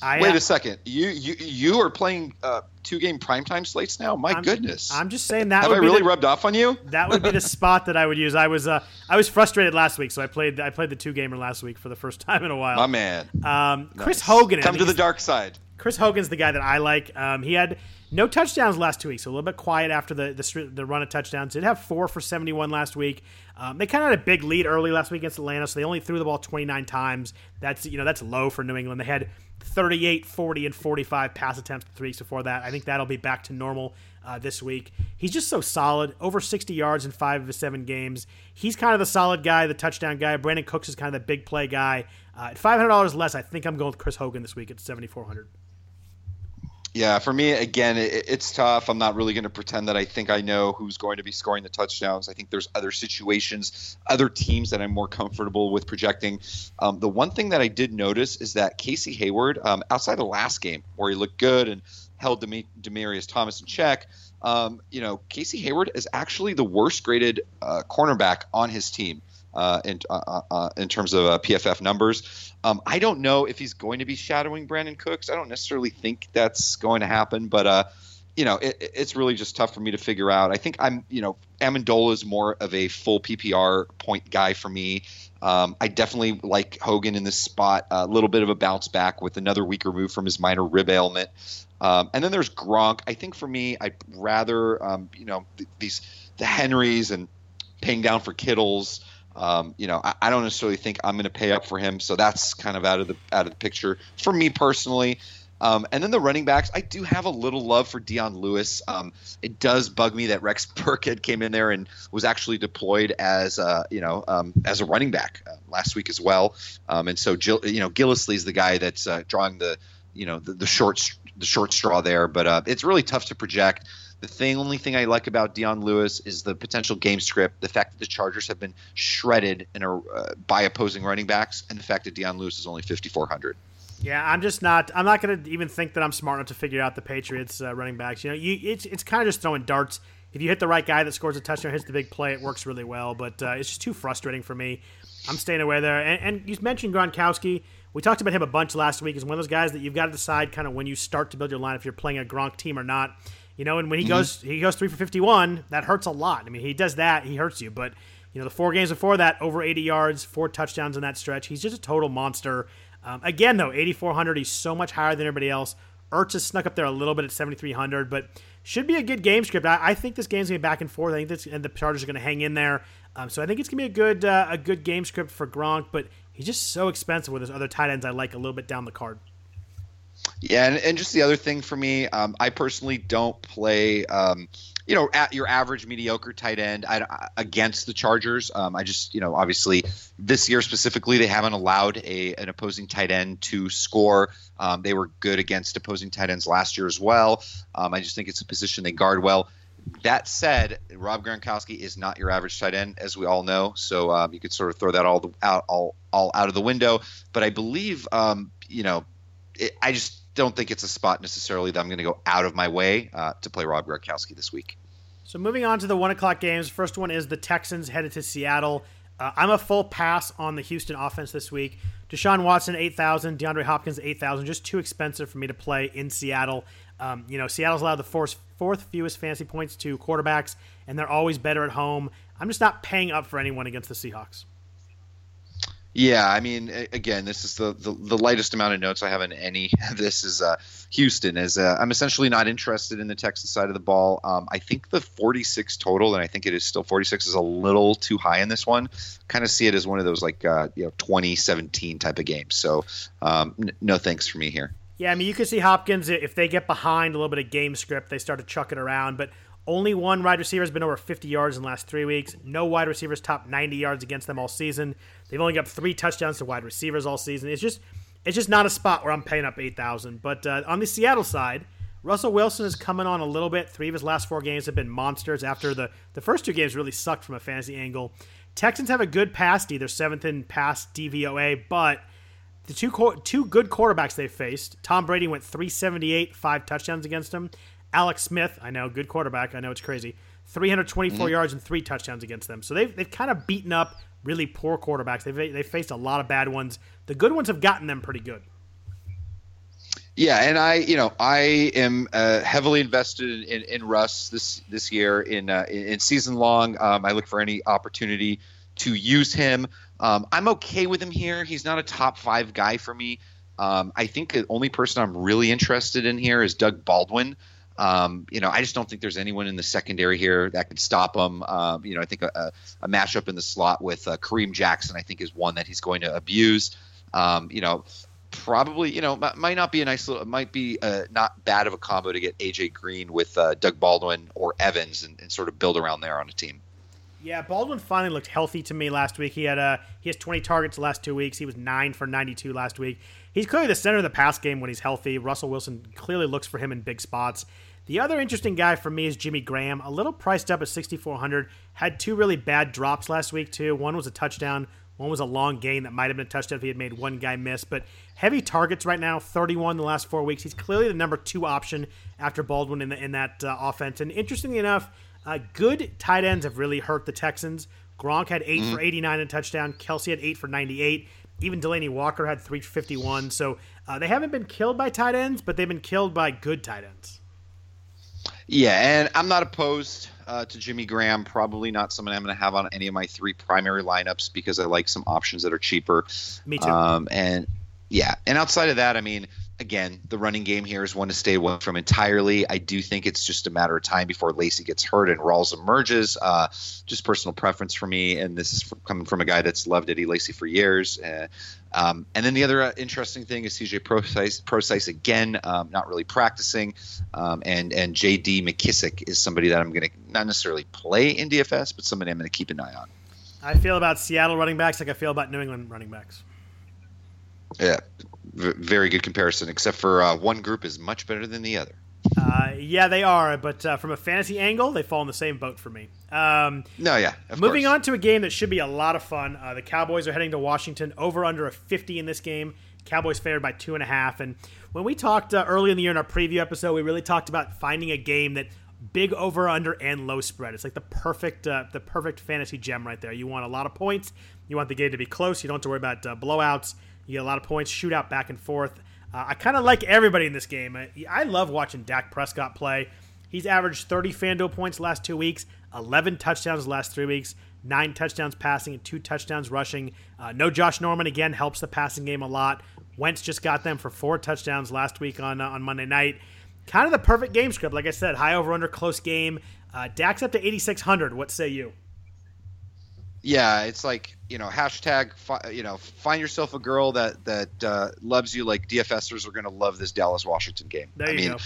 I, wait uh, a second. You you you are playing uh, two game primetime slates now. My I'm- goodness, I'm just saying that have would I really the, rubbed off on you? that would be the spot that I would use. I was uh, I was frustrated last week, so I played I played the two gamer last week for the first time in a while. My man, Um, Chris Nice. Hogan, come to the dark side. Chris Hogan's the guy that I like. Um, he had no touchdowns last two weeks, so a little bit quiet after the the, the run of touchdowns. Did have four for 71 last week. Um, they kind of had a big lead early last week against Atlanta, so they only threw the ball 29 times. That's you know that's low for New England. They had 38, 40, and 45 pass attempts three weeks before that. I think that'll be back to normal uh, this week. He's just so solid, over 60 yards in five of his seven games. He's kind of the solid guy, the touchdown guy. Brandin Cooks is kind of the big play guy. Uh, at $500 less, I think I'm going with Chris Hogan this week at 7,400. Yeah, for me, again, it, it's tough. I'm not really going to pretend that I think I know who's going to be scoring the touchdowns. I think there's other situations, other teams that I'm more comfortable with projecting. Um, the one thing that I did notice is that Casey Hayward, um, outside the last game where he looked good and held Dem- Demaryius Thomas in check, um, you know, Casey Hayward is actually the worst graded uh, cornerback on his team. Uh, in uh, uh, in terms of uh, PFF numbers, um, I don't know if he's going to be shadowing Brandin Cooks. I don't necessarily think that's going to happen, but uh, you know, it, it's really just tough for me to figure out. I think I'm, you know, Amendola is more of a full PPR point guy for me. Um, I definitely like Hogan in this spot. A little bit of a bounce back with another week removed from his minor rib ailment. Um, and then there's Gronk. I think for me, I'd rather, um, you know, th- these the Henrys and paying down for Kittles. Um, you know, I, I, don't necessarily think I'm going to pay up for him, so that's kind of out of the out of the picture for me personally. Um, and then the running backs, I do have a little love for Dion Lewis. Um, it does bug me that Rex Burkhead came in there and was actually deployed as a, you know um, as a running back uh, last week as well. Um, and so Jill, you know Gillislee's the guy that's uh, drawing the you know the, the short the short straw there. But uh, it's really tough to project. The thing, only thing I like about Dion Lewis is the potential game script, the fact that the Chargers have been shredded in a, uh, by opposing running backs, and the fact that Dion Lewis is only 5,400. Yeah, I'm just not. I'm not going to even think that I'm smart enough to figure out the Patriots uh, running backs. You know, you, it's it's kind of just throwing darts. If you hit the right guy that scores a touchdown, hits the big play, it works really well. But uh, it's just too frustrating for me. I'm staying away there. And, and you mentioned Gronkowski. We talked about him a bunch last week. He's one of those guys that you've got to decide kind of when you start to build your line if you're playing a Gronk team or not. You know, and when he mm-hmm. goes he goes three for 51, that hurts a lot. I mean, he does that, he hurts you. But you know, the four games before that, over 80 yards, four touchdowns in that stretch. He's just a total monster. Um, again, though, 8,400, he's so much higher than everybody else. Ertz has snuck up there a little bit at 7,300, but should be a good game script. I, I think this game's gonna be back and forth. I think this, and the Chargers are gonna hang in there. Um, so I think it's gonna be a good uh, a good game script for Gronk, but he's just so expensive with his other tight ends. I like a little bit down the card. Yeah, and, and just the other thing for me, um, I personally don't play, um, you know, at your average mediocre tight end I, against the Chargers. Um, I just, you know, obviously this year specifically, they haven't allowed a an opposing tight end to score. Um, they were good against opposing tight ends last year as well. Um, I just think it's a position they guard well. That said, Rob Gronkowski is not your average tight end, as we all know. So um, you could sort of throw that all the, out all all out of the window. But I believe, um, you know, it, I just don't think it's a spot necessarily that I'm going to go out of my way uh, to play Rob Gronkowski this week. So moving on to the one o'clock games. First one is the Texans headed to Seattle. Uh, I'm a full pass on the Houston offense this week. Deshaun Watson eight thousand, DeAndre Hopkins eight thousand, just too expensive for me to play in Seattle. Um, you know, Seattle's allowed the fourth, fourth fewest fantasy points to quarterbacks, and they're always better at home. I'm just not paying up for anyone against the Seahawks. Yeah, I mean, again, this is the, the, the, lightest amount of notes I have in any. This is uh, Houston. Is uh, I'm essentially not interested in the Texas side of the ball. Um, I think the 46 total, and I think it is still 46, is a little too high in this one. Kind of see it as one of those like uh, you know 2017 type of games. So um, n- no thanks for me here. Yeah, I mean, you can see Hopkins if they get behind a little bit of game script, they start to chuck it around, but. Only one wide receiver has been over 50 yards in the last three weeks. No wide receivers top 90 yards against them all season. They've only got three touchdowns to wide receivers all season. It's just it's just not a spot where I'm paying up 8,000. But uh, on the Seattle side, Russell Wilson is coming on a little bit. Three of his last four games have been monsters after the, the first two games really sucked from a fantasy angle. Texans have a good pass D. They're seventh in pass DVOA, but the two two good quarterbacks they faced, Tom Brady went 378, five touchdowns against them. Alex Smith, I know, good quarterback. I know it's crazy. 324 mm-hmm. yards and three touchdowns against them. So they've, they've kind of beaten up really poor quarterbacks. They've, they've faced a lot of bad ones. The good ones have gotten them pretty good. Yeah, and I, you know, I am uh, heavily invested in, in, Russ this this year in uh, in season long. Um, I look for any opportunity to use him. Um, I'm okay with him here. He's not a top five guy for me. Um, I think the only person I'm really interested in here is Doug Baldwin. Um, you know, I just don't think there's anyone in the secondary here that could stop him. Um, you know, I think a, a, matchup in the slot with uh, Kareem Jackson, I think, is one that he's going to abuse. Um, you know, probably, you know, might not be a nice little, might be uh, not bad of a combo to get AJ Green with uh, Doug Baldwin or Evans and, and, sort of build around there on a team. Yeah, Baldwin finally looked healthy to me last week. He had uh, he has 20 targets the last two weeks. He was nine for 92 last week. He's clearly the center of the pass game when he's healthy. Russell Wilson clearly looks for him in big spots. The other interesting guy for me is Jimmy Graham, a little priced up at 6,400. Had two really bad drops last week, too. One was a touchdown, one was a long gain that might have been a touchdown if he had made one guy miss. But heavy targets right now, 31 the last four weeks. He's clearly the number two option after Baldwin in, the, in that uh, offense. And interestingly enough, uh, good tight ends have really hurt the Texans. Gronk had 8 mm-hmm. for 89 and a touchdown. Kelce had 8 for 98. Even Delanie Walker had 351. So uh, they haven't been killed by tight ends, but they've been killed by good tight ends. Yeah, and I'm not opposed uh, to Jimmy Graham. Probably not someone I'm going to have on any of my three primary lineups because I like some options that are cheaper. Me too. Um, and yeah, and outside of that, I mean, again, the running game here is one to stay away from entirely. I do think it's just a matter of time before Lacy gets hurt and Rawls emerges. Uh, just personal preference for me, and this is from, coming from a guy that's loved Eddie Lacy for years. Uh, um, and then the other uh, interesting thing is CJ Prosise again, um, not really practicing, um, and and JD McKissick is somebody that I'm going to not necessarily play in DFS, but somebody I'm going to keep an eye on. I feel about Seattle running backs like I feel about New England running backs. Yeah, v- very good comparison, except for uh, one group is much better than the other. Uh, yeah, they are, but uh, from a fantasy angle, they fall in the same boat for me. Um, no, yeah. moving course. on to a game that should be a lot of fun. Uh, the Cowboys are heading to Washington. Over under a 50 in this game. Cowboys favored by two and a half. And when we talked uh, early in the year in our preview episode, we really talked about finding a game that big over under and low spread. It's like the perfect uh, the perfect fantasy gem right there. You want a lot of points. You want the game to be close. You don't have to worry about uh, blowouts. You get a lot of points, shootout back and forth. Uh, I kind of like everybody in this game. I, I, love watching Dak Prescott play. He's averaged 30 FanDuel points last two weeks, 11 touchdowns last three weeks, nine touchdowns passing and two touchdowns rushing. Uh, no Josh Norman again helps the passing game a lot. Wentz just got them for four touchdowns last week on uh, on Monday night. Kind of the perfect game script, like I said, high over under, close game. Uh, Dak's up to 8600. What say you? Yeah, it's like you know hashtag fi- you know find yourself a girl that that uh, loves you like DFSers are going to love this Dallas Washington game. There you I mean, go.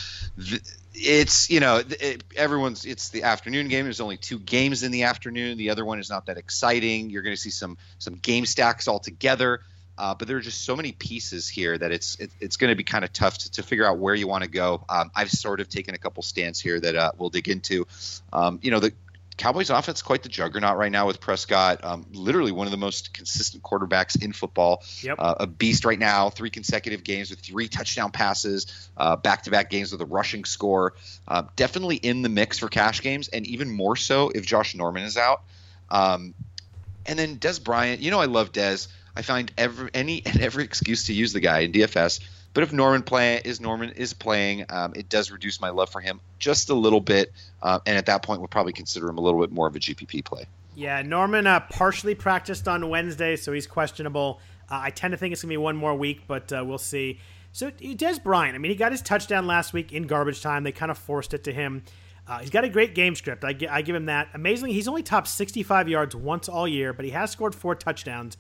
Th- it's you know it, everyone's it's the afternoon game. There's only two games in the afternoon. The other one is not that exciting. You're going to see some some game stacks all together. Uh, but there are just so many pieces here that it's it, it's going to be kind of tough to, to, figure out where you want to go. Um, I've sort of taken a couple stands here that uh, we'll dig into. Um, you know, the Cowboys offense quite the juggernaut right now with Prescott, um, literally one of the most consistent quarterbacks in football. Yep. Uh, a beast right now, three consecutive games with three touchdown passes, back to back games with a rushing score. Uh, definitely in the mix for cash games, and even more so if Josh Norman is out. Um, and then Dez Bryant, you know I love Dez. I find every any and every excuse to use the guy in DFS. But if Norman play is Norman is playing, um, it does reduce my love for him just a little bit, uh, and at that point, we'll probably consider him a little bit more of a GPP play. Yeah, Norman uh, partially practiced on Wednesday, so he's questionable. Uh, I tend to think it's gonna be one more week, but uh, we'll see. So Dez Bryant, I mean, he got his touchdown last week in garbage time. They kind of forced it to him. Uh, he's got a great game script. I, I give him that. Amazingly, he's only topped 65 yards once all year, but he has scored four touchdowns.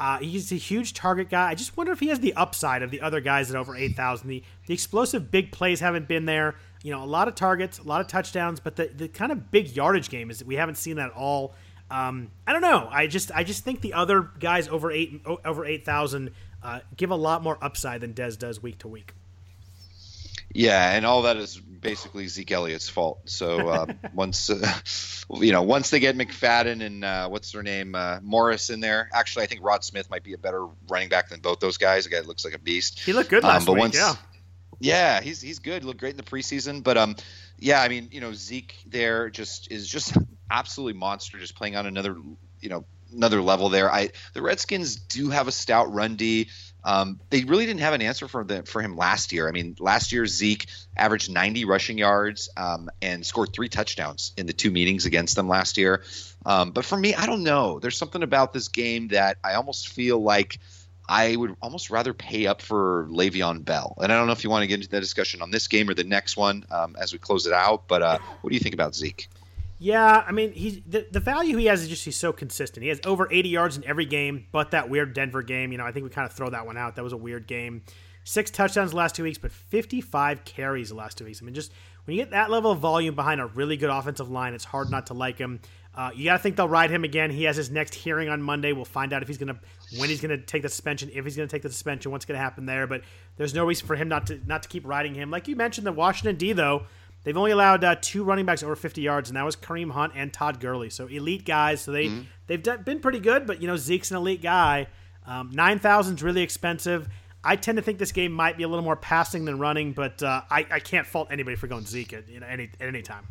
Uh, he's a huge target guy. I just wonder if he has the upside of the other guys at over 8,000. The, the explosive big plays haven't been there. You know, a lot of targets, a lot of touchdowns, but the, the kind of big yardage game is we haven't seen that at all. Um, I don't know. I just I just think the other guys over eight over eight thousand uh, give a lot more upside than Dez does week to week. Yeah, and all that is basically Zeke Elliott's fault. So uh, once uh, you know, once they get McFadden and uh, what's their name, uh, Morris in there. Actually, I think Rod Smith might be a better running back than both those guys. The guy looks like a beast. He looked good last um, but week. Once, yeah. Yeah, he's he's good. Looked great in the preseason, but um, yeah, I mean, you know, Zeke there just is just absolutely monster, just playing on another, you know, another level there. I the Redskins do have a stout run D. Um, they really didn't have an answer for the for him last year. I mean, last year Zeke averaged 90 rushing yards um, and scored three touchdowns in the two meetings against them last year. Um, but for me, I don't know. There's something about this game that I almost feel like I would almost rather pay up for Le'Veon Bell. And I don't know if you want to get into that discussion on this game or the next one um, as we close it out. But uh, what do you think about Zeke? Yeah, I mean, he's the, the value he has is just he's so consistent. He has over 80 yards in every game, but that weird Denver game, you know, I think we kind of throw that one out. That was a weird game. Six touchdowns last two weeks, but 55 carries the last two weeks. I mean, just when you get that level of volume behind a really good offensive line, it's hard not to like him. Uh, you got to think they'll ride him again. He has his next hearing on Monday. We'll find out if he's going to when he's going to take the suspension, if he's going to take the suspension, what's going to happen there. But there's no reason for him not to not to keep riding him. Like you mentioned, the Washington D though They've only allowed uh, two running backs over 50 yards, and that was Kareem Hunt and Todd Gurley. So elite guys. So they mm-hmm. they've done, been pretty good, but you know Zeke's an elite guy. Um, Nine really expensive. I tend to think this game might be a little more passing than running, but uh, I, I can't fault anybody for going Zeke at you know, any at any time.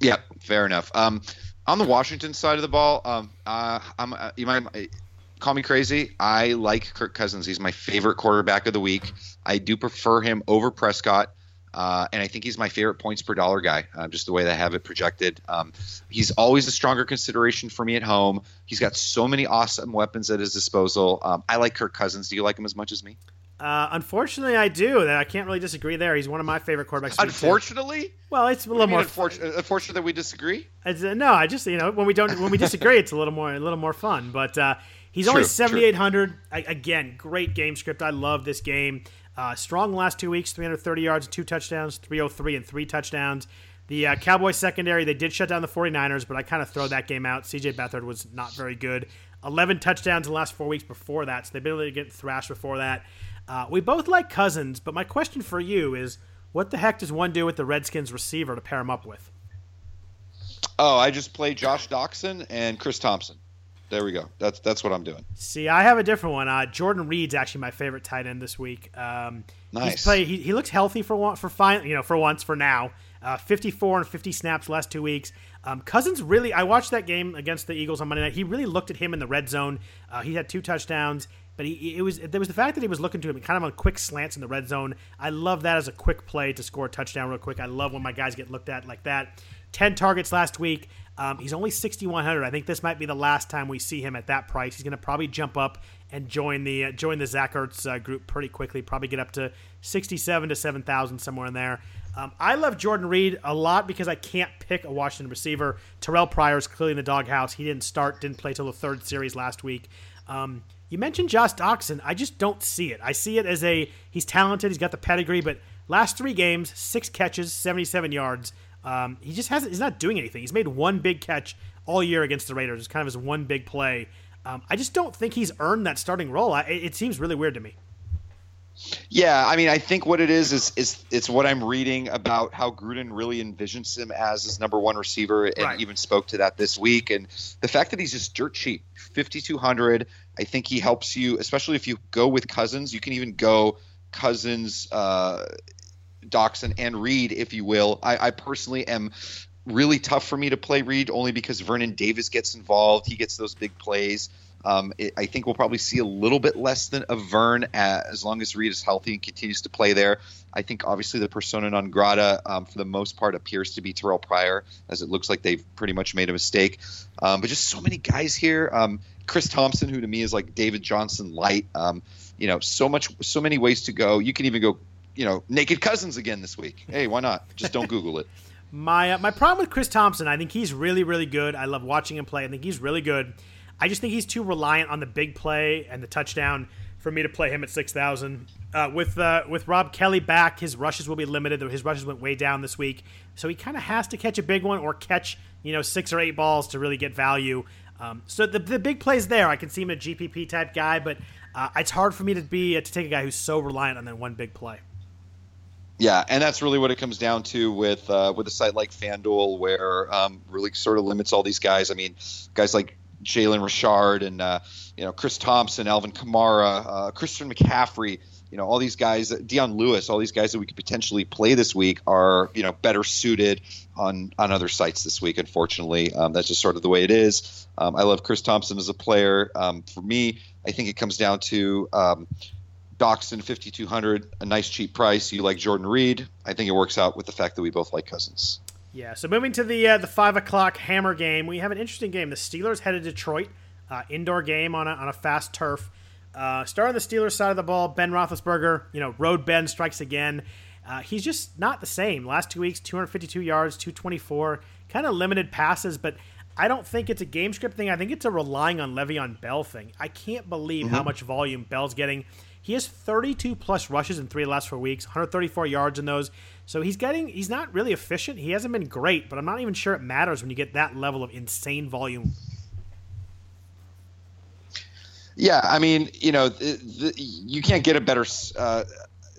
Yeah, fair enough. Um, on the Washington side of the ball, um, uh, I'm uh, you might call me crazy. I like Kirk Cousins. He's my favorite quarterback of the week. I do prefer him over Prescott. Uh, and I think he's my favorite points per dollar guy, uh, just the way they have it projected. Um, he's always a stronger consideration for me at home. He's got so many awesome weapons at his disposal. Um, I like Kirk Cousins. Do you like him as much as me? Uh, unfortunately, I do. I can't really disagree there. He's one of my favorite quarterbacks. Unfortunately, well, it's a little more. Unfortunate, unfortunate that we disagree. Uh, no, I just you know when we don't when we disagree, it's a little more a little more fun. But uh, he's true, only seventy eight hundred. Again, great game script. I love this game. Uh, strong last two weeks, 330 yards, two touchdowns, 303 and three touchdowns. The uh, Cowboys secondary, they did shut down the 49ers, but I kind of throw that game out. CJ Beathard was not very good. 11 touchdowns in the last four weeks before that, so they've been able to get thrashed before that. Uh, we both like Cousins, but my question for you is what the heck does one do with the Redskins receiver to pair him up with? Oh, I just play Josh Doctson and Chris Thompson. There we go. That's that's what I'm doing. See, I have a different one. Uh, Jordan Reed's actually my favorite tight end this week. Um, nice. Play, he, he looks healthy for one, for fine, you know, for once for now. Uh, 54 and 50 snaps last two weeks. Um, Cousins really, I watched that game against the Eagles on Monday night. He really looked at him in the red zone. Uh, he had two touchdowns, but he it was there was the fact that he was looking to him kind of on quick slants in the red zone. I love that as a quick play to score a touchdown real quick. I love when my guys get looked at like that. 10 targets last week. Um, he's only 6,100. I think this might be the last time we see him at that price. He's going to probably jump up and join the uh, join the Zach Ertz uh, group pretty quickly. Probably get up to 67 to 7,000 somewhere in there. Um, I love Jordan Reed a lot because I can't pick a Washington receiver. Terrelle Pryor is clearly in the doghouse. He didn't start, didn't play till the third series last week. Um, you mentioned Josh Doctson. I just don't see it. I see it as a he's talented, he's got the pedigree, but last three games, six catches, 77 yards. Um, he just hasn't. He's not doing anything. He's made one big catch all year against the Raiders. It's kind of his one big play. Um, I just don't think he's earned that starting role. I, it seems really weird to me. Yeah, I mean, I think what it is is is it's what I'm reading about how Gruden really envisions him as his number one receiver, and right. even spoke to that this week. And the fact that he's just dirt cheap, 5200. I think he helps you, especially if you go with Cousins. You can even go Cousins, uh, Doctson and Reed, if you will. I, I personally am really tough for me to play Reed only because Vernon Davis gets involved. He gets those big plays. Um, it, I think we'll probably see a little bit less than a Vern as long as Reed is healthy and continues to play there. I think obviously the persona non grata um, for the most part appears to be Terrelle Pryor, as it looks like they've pretty much made a mistake. Um, but just so many guys here. Um, Chris Thompson, who to me is like David Johnson light. Um, you know, so much, so many ways to go. You can even go you know, naked cousins again this week. Hey, why not? Just don't Google it. my uh, my problem with Chris Thompson, I think he's really really good. I love watching him play. I think he's really good. I just think he's too reliant on the big play and the touchdown for me to play him at six thousand. Uh, with uh, with Rob Kelley back, his rushes will be limited. His rushes went way down this week, so he kind of has to catch a big one or catch you know six or eight balls to really get value. Um, so the the big plays there. I can see him a GPP type guy, but uh, it's hard for me to be uh, to take a guy who's so reliant on that one big play. Yeah, and that's really what it comes down to with uh, with a site like FanDuel, where um, really sort of limits all these guys. I mean, guys like Jalen Richard and uh, you know Chris Thompson, Alvin Kamara, uh, Christian McCaffrey. You know, all these guys, Dion Lewis, all these guys that we could potentially play this week are you know better suited on on other sites this week. Unfortunately, um, that's just sort of the way it is. Um, I love Chris Thompson as a player. Um, for me, I think it comes down to Doctson 5200, a nice cheap price. You like Jordan Reed. I think it works out with the fact that we both like Cousins. Yeah. So moving to the uh, the five o'clock Hammer game, we have an interesting game. The Steelers headed to Detroit, uh, indoor game on a, on a fast turf. Uh, starting the Steelers side of the ball, Ben Roethlisberger. You know, road Ben strikes again. Uh, he's just not the same. Last two weeks, 252 yards, 224, kind of limited passes, but I don't think it's a game script thing. I think it's a relying on Le'Veon Bell thing. I can't believe mm-hmm. how much volume Bell's getting. He has 32 plus rushes in three of the last four weeks, 134 yards in those. So he's getting he's not really efficient. He hasn't been great, but I'm not even sure it matters when you get that level of insane volume. Yeah, I mean, you know, the, the, you can't get a better uh,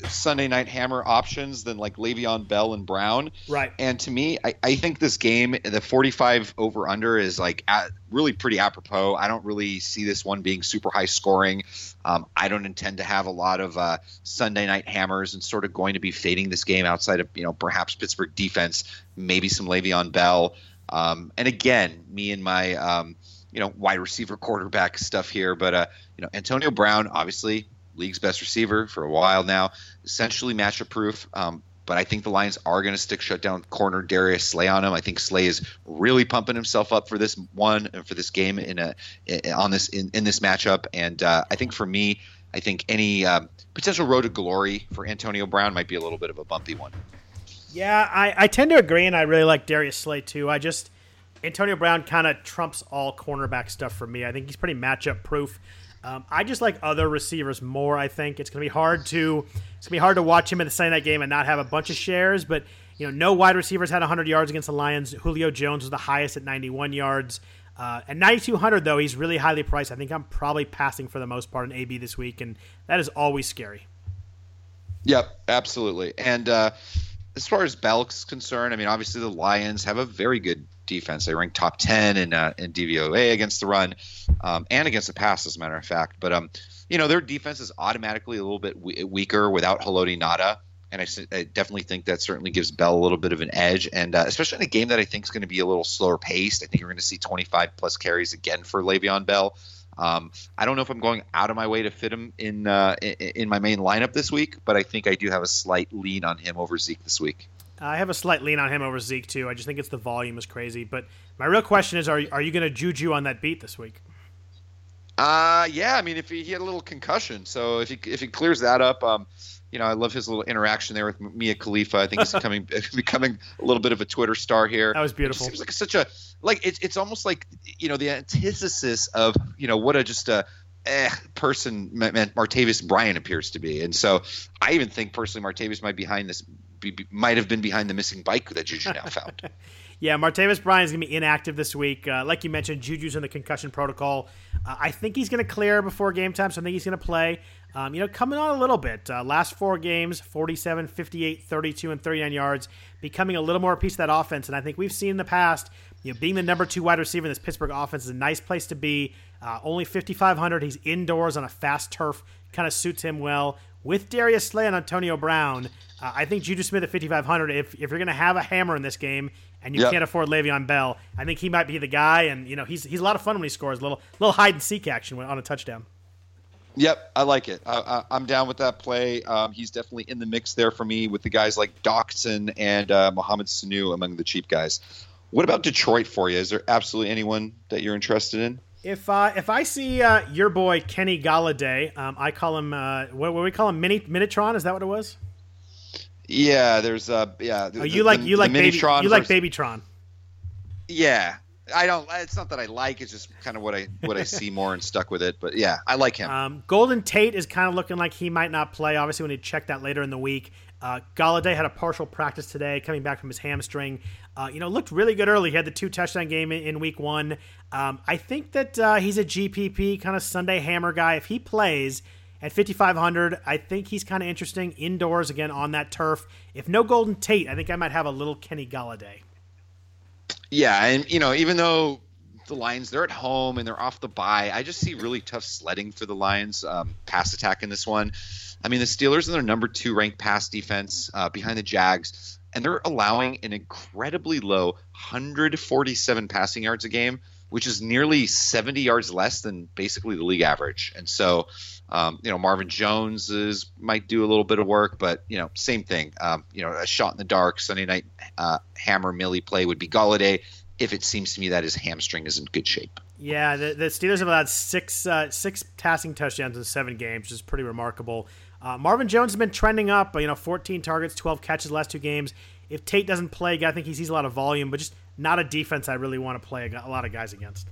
Sunday night hammer options than like Le'Veon Bell and Brown. Right. And to me, I, I think this game, the 45 over under is like at, really pretty apropos. I don't really see this one being super high scoring. Um, I don't intend to have a lot of uh, Sunday night hammers and sort of going to be fading this game outside of, you know, perhaps Pittsburgh defense, maybe some Le'Veon Bell. Um, and again, me and my, um, you know, wide receiver quarterback stuff here, but, uh, you know, Antonio Brown, obviously league's best receiver for a while now, essentially matchup proof. Um, but I think the Lions are going to stick shut down corner Darius Slay on him. I think Slay is really pumping himself up for this one and for this game in a on this in, in this matchup. And uh, I think for me, I think any um, potential road to glory for Antonio Brown might be a little bit of a bumpy one. Yeah, I, I tend to agree, and I really like Darius Slay too. I just Antonio Brown kind of trumps all cornerback stuff for me. I think he's pretty matchup proof. Um, I just like other receivers more. I think it's going to be hard to it's going to be hard to watch him in the Sunday night game and not have a bunch of shares. But you know, no wide receivers had 100 yards against the Lions. Julio Jones was the highest at 91 yards. Uh, at 9,200 though, he's really highly priced. I think I'm probably passing for the most part in AB this week, and that is always scary. Yep, absolutely. And uh, as far as Bell's concerned, I mean, obviously the Lions have a very good defense. They rank top 10 in, uh, in DVOA against the run um, and against the pass, as a matter of fact. But, um, you know, their defense is automatically a little bit we- weaker without Haloti Ngata. And I, I, definitely think that certainly gives Bell a little bit of an edge. And uh, especially in a game that I think is going to be a little slower paced, I think you're going to see 25 plus carries again for Le'Veon Bell. Um, I don't know if I'm going out of my way to fit him in, uh, in, in my main lineup this week, but I think I do have a slight lean on him over Zeke this week. I have a slight lean on him over Zeke too. I just think it's the volume is crazy. But my real question is, are are you going to juju on that beat this week? Uh yeah. I mean, if he, he, had a little concussion, so if he if he clears that up, um, you know, I love his little interaction there with Mia Khalifa. I think he's becoming becoming a little bit of a Twitter star here. That was beautiful. It seems like such a like it's it's almost like you know the antithesis of you know what a just a eh, person Martavis Bryant appears to be, and so I even think personally Martavis might be behind this be, might have been behind the missing bike that Juju now found. yeah, Martavis Bryant is going to be inactive this week. Uh, like you mentioned, Juju's in the concussion protocol. Uh, I think he's going to clear before game time, so I think he's going to play. Um, you know, coming on a little bit. Uh, last four games 47, 58, 32, and 39 yards, becoming a little more a piece of that offense. And I think we've seen in the past, you know, being the number two wide receiver in this Pittsburgh offense is a nice place to be. Uh, only 5,500. He's indoors on a fast turf, kind of suits him well. With Darius Slay and Antonio Brown, uh, I think Juju Smith at 5,500. If, if you're going to have a hammer in this game and you yep. can't afford Le'Veon Bell, I think he might be the guy. And you know, he's he's a lot of fun when he scores. A little little hide and seek action on a touchdown. Yep, I like it. I, am down with that play. Um, he's definitely in the mix there for me with the guys like Doctson and uh, Mohamed Sanu among the cheap guys. What about Detroit for you? Is there absolutely anyone that you're interested in? If uh, if I see uh, your boy Kenny Golladay, um, I call him uh, what, what we call him Mini Minitron. Is that what it was? Yeah, there's uh yeah. The, oh, you like the, you like baby you like Babytron. Yeah, I don't. It's not that I like. It's just kind of what I what I see more and stuck with it. But yeah, I like him. Um, Golden Tate is kind of looking like he might not play. Obviously, when he check that later in the week. Uh, Golladay had a partial practice today, coming back from his hamstring. Uh, you know, looked really good early. He had the two touchdown game in, in week one. Um, I think that uh, he's a GPP kind of Sunday hammer guy. If he plays at 5,500, I think he's kind of interesting indoors again on that turf. If no Golden Tate, I think I might have a little Kenny Golladay. Yeah, and you know, even though the Lions they're at home and they're off the bye, I just see really tough sledding for the Lions um, pass attack in this one. I mean, the Steelers are their number two ranked pass defense uh, behind the Jags, and they're allowing an incredibly low 147 passing yards a game, which is nearly 70 yards less than basically the league average. And so, um, you know, Marvin Jones is might do a little bit of work, but you know, same thing. Um, you know, a shot in the dark Sunday night uh, hammer Millie play would be Golladay. if it seems to me that his hamstring is in good shape. Yeah, the, the Steelers have allowed six uh, six passing touchdowns in seven games, which is pretty remarkable. Uh, Marvin Jones has been trending up. You know, 14 targets, 12 catches last two games. If Tate doesn't play, I think he sees a lot of volume, but just not a defense I really want to play a lot of guys against.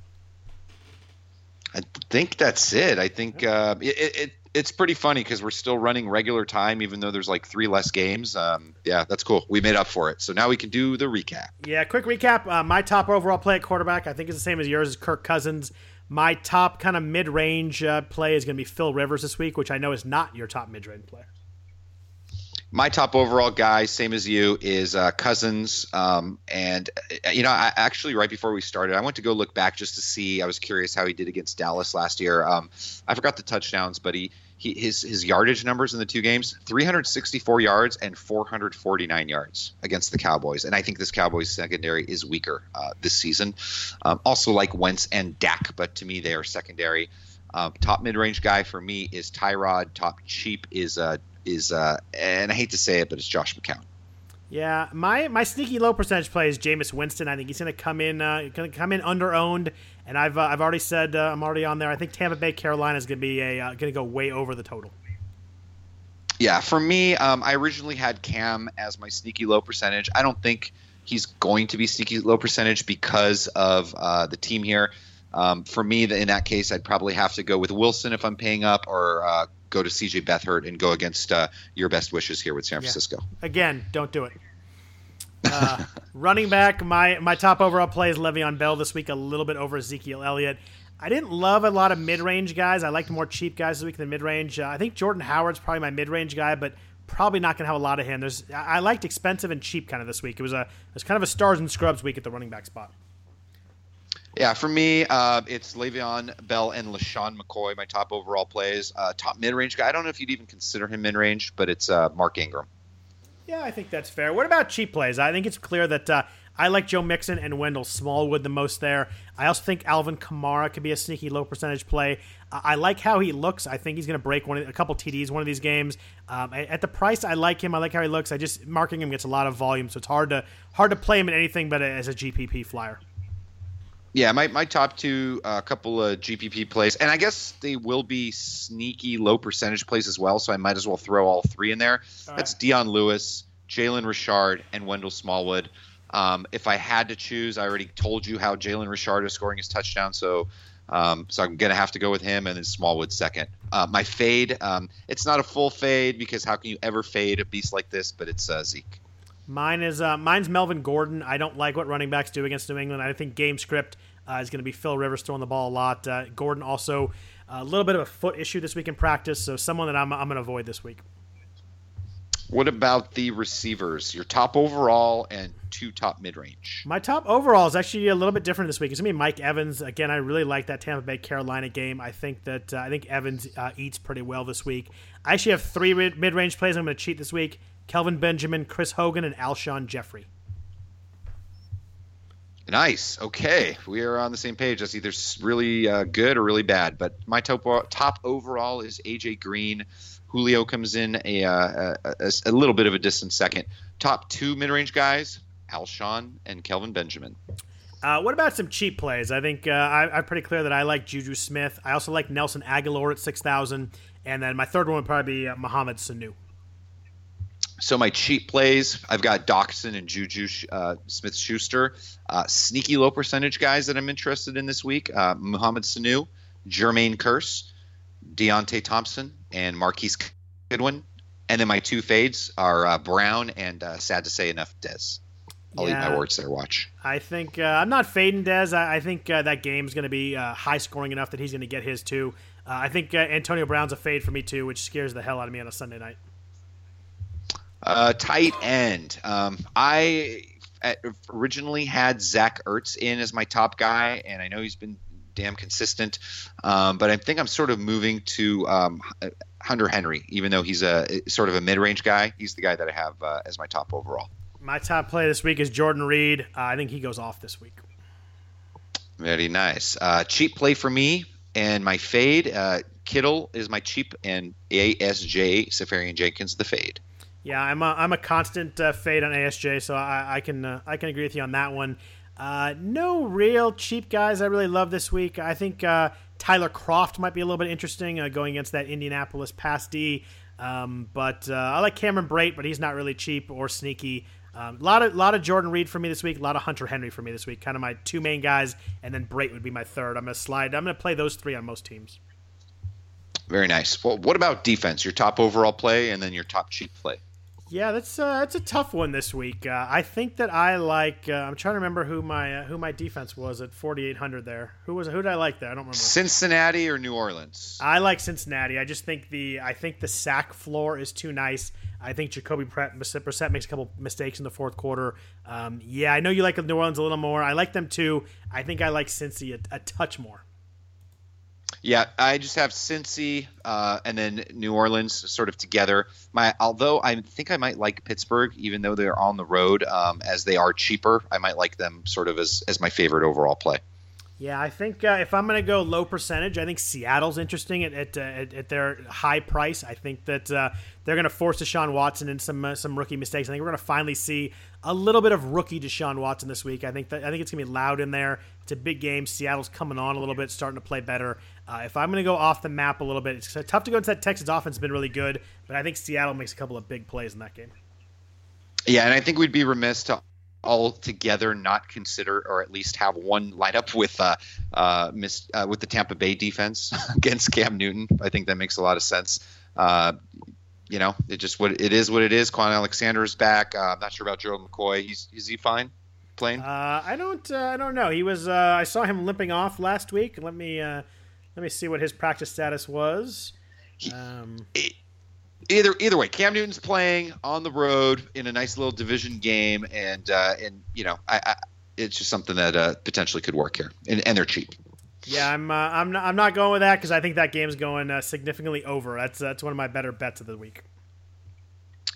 I think that's it. I think uh, it, it, it's pretty funny because we're still running regular time, even though there's like three less games. Um, yeah, that's cool. We made up for it. So now we can do the recap. Yeah, quick recap. Uh, my top overall play at quarterback, I think, is the same as yours, is Kirk Cousins. My top kind of mid range uh, play is going to be Phil Rivers this week, which I know is not your top mid range player my top overall guy, same as you, is uh, Cousins. Um, and uh, you know, I, actually, right before we started, I went to go look back just to see. I was curious how he did against Dallas last year. Um, I forgot the touchdowns, but he, he his his yardage numbers in the two games: 364 yards and 449 yards against the Cowboys. And I think this Cowboys secondary is weaker uh, this season. Um, also, like Wentz and Dak, but to me, they are secondary. Um, top mid range guy for me is Tyrod. Top cheap is uh, is, uh, and I hate to say it, but it's Josh McCown. Yeah, my my sneaky low percentage play is Jameis Winston. I think he's going to come in uh, going to come in under owned, and I've uh, I've already said uh, I'm already on there. I think Tampa Bay Carolina is going to be a uh, going to go way over the total. Yeah, for me, um, I originally had Cam as my sneaky low percentage. I don't think he's going to be sneaky low percentage because of uh, the team here. Um, for me, in that case, I'd probably have to go with Wilson if I'm paying up, or uh, go to CJ Beathard and go against uh, your best wishes here with San Francisco. Yeah. Again, don't do it. Uh, running back, my my top overall play is Le'Veon Bell this week, a little bit over Ezekiel Elliott. I didn't love a lot of mid range guys. I liked more cheap guys this week than mid range. Uh, I think Jordan Howard's probably my mid range guy, but probably not going to have a lot of him. There's I liked expensive and cheap kind of this week. It was a it was kind of a stars and scrubs week at the running back spot. Yeah, for me, uh, it's Le'Veon Bell and LeSean McCoy, my top overall plays. Uh, top mid range guy. I don't know if you'd even consider him mid range, but it's uh, Mark Ingram. Yeah, I think that's fair. What about cheap plays? I think it's clear that uh, I like Joe Mixon and Wendell Smallwood the most there. I also think Alvin Kamara could be a sneaky low percentage play. I like how he looks. I think he's going to break one of, a couple TDs one of these games. Um, at the price, I like him. I like how he looks. I just Mark Ingram gets a lot of volume, so it's hard to hard to play him in anything but as a GPP flyer. Yeah, my, my top two, a uh, couple of GPP plays, and I guess they will be sneaky low percentage plays as well. So I might as well throw all three in there. All That's right. Dion Lewis, Jalen Richard, and Wendell Smallwood. Um, if I had to choose, I already told you how Jalen Richard is scoring his touchdown, so um, so I'm gonna have to go with him, and then Smallwood second. Uh, my fade, um, it's not a full fade because how can you ever fade a beast like this? But it's uh, Zeke. Mine is uh, mine's Melvin Gordon. I don't like what running backs do against New England. I think game script uh, is going to be Phil Rivers throwing the ball a lot. Uh, Gordon also a little bit of a foot issue this week in practice, so someone that I'm, I'm going to avoid this week. What about the receivers? Your top overall and two top mid range. My top overall is actually a little bit different this week. It's gonna be Mike Evans. Again, I really like that Tampa Bay Carolina game. I think that uh, I think Evans uh, eats pretty well this week. I actually have three mid range plays. I'm going to cheat this week. Kelvin Benjamin, Chris Hogan, and Alshon Jeffery. Nice. Okay, we are on the same page. That's either really uh, good or really bad. But my top top overall is AJ Green. Julio comes in a, uh, a, a, little bit of a distant second. Top two mid range guys: Alshon and Kelvin Benjamin. Uh, what about some cheap plays? I think uh, I, am pretty clear that I like Juju Smith. I also like Nelson Agholor at six thousand, and then my third one would probably be uh, Mohamed Sanu. So my cheap plays, I've got Doctson and Juju uh, Smith Schuster. Uh, sneaky low percentage guys that I'm interested in this week: uh, Mohamed Sanu, Jermaine Kearse, Deonte Thompson, and Marquise Goodwin. And then my two fades are uh, Brown and uh, sad to say enough Dez. I'll yeah, eat my words there. Watch. I think uh, I'm not fading Dez. I, I think uh, that game's going to be uh, high scoring enough that he's going to get his too. Uh, I think uh, Antonio Brown's a fade for me too, which scares the hell out of me on a Sunday night. Uh, tight end. Um, I originally had Zach Ertz in as my top guy, and I know he's been damn consistent. Um, but I think I'm sort of moving to um, Hunter Henry, even though he's a sort of a mid-range guy. He's the guy that I have uh, as my top overall. My top play this week is Jordan Reed. Uh, I think he goes off this week. Very nice. Uh, cheap play for me and my fade. Uh, Kittle is my cheap and ASJ Seferian Jenkins the fade. Yeah, I'm a, I'm a constant uh, fade on ASJ, so I, I can uh, I can agree with you on that one. Uh, no real cheap guys I really love this week. I think uh, Tyler Kroft might be a little bit interesting uh, going against that Indianapolis pass D. Um, but uh, I like Cameron Brate, but he's not really cheap or sneaky. A um, lot of lot of Jordan Reed for me this week. A lot of Hunter Henry for me this week. Kind of my two main guys, and then Brate would be my third. I'm gonna slide. I'm gonna play those three on most teams. Very nice. Well, what about defense? Your top overall play, and then your top cheap play. Yeah, that's uh, that's a tough one this week. Uh, I think that I like. Uh, I'm trying to remember who my uh, who my defense was at 4,800 there. Who was who did I like there? I don't remember. Cincinnati or New Orleans. I like Cincinnati. I just think the I think the sack floor is too nice. I think Jacoby Brissett makes a couple mistakes in the fourth quarter. Um, yeah, I know you like New Orleans a little more. I like them too. I think I like Cincy a, a touch more. Yeah, I just have Cincy uh, and then New Orleans sort of together. My although I think I might like Pittsburgh, even though they're on the road, um, as they are cheaper. I might like them sort of as as my favorite overall play. Yeah, I think uh, if I'm going to go low percentage, I think Seattle's interesting at at, uh, at, at their high price. I think that uh, they're going to force Deshaun Watson in some uh, some rookie mistakes. I think we're going to finally see a little bit of rookie Deshaun Watson this week. I think that I think it's going to be loud in there. It's a big game. Seattle's coming on a little bit, starting to play better. Uh, if I'm going to go off the map a little bit, it's tough to go into that Texas offense. Has been really good, but I think Seattle makes a couple of big plays in that game. Yeah, and I think we'd be remiss to altogether not consider or at least have one lineup with uh, uh, miss, uh, with the Tampa Bay defense against Cam Newton. I think that makes a lot of sense. Uh, you know, it just what it is. What it is. Kwon Alexander is back. Uh, I'm not sure about Joe McCoy. He's is he fine playing? Uh, I don't. I don't know. He was. I saw him limping off last week. Let me let me see what his practice status was. Um, he, either either way, Cam Newton's playing on the road in a nice little division game, and uh, and you know, I, I, it's just something that uh, potentially could work here, and, and they're cheap. Yeah, I'm uh, I'm not, I'm not going with that because I think that game's going uh, significantly over. That's that's one of my better bets of the week.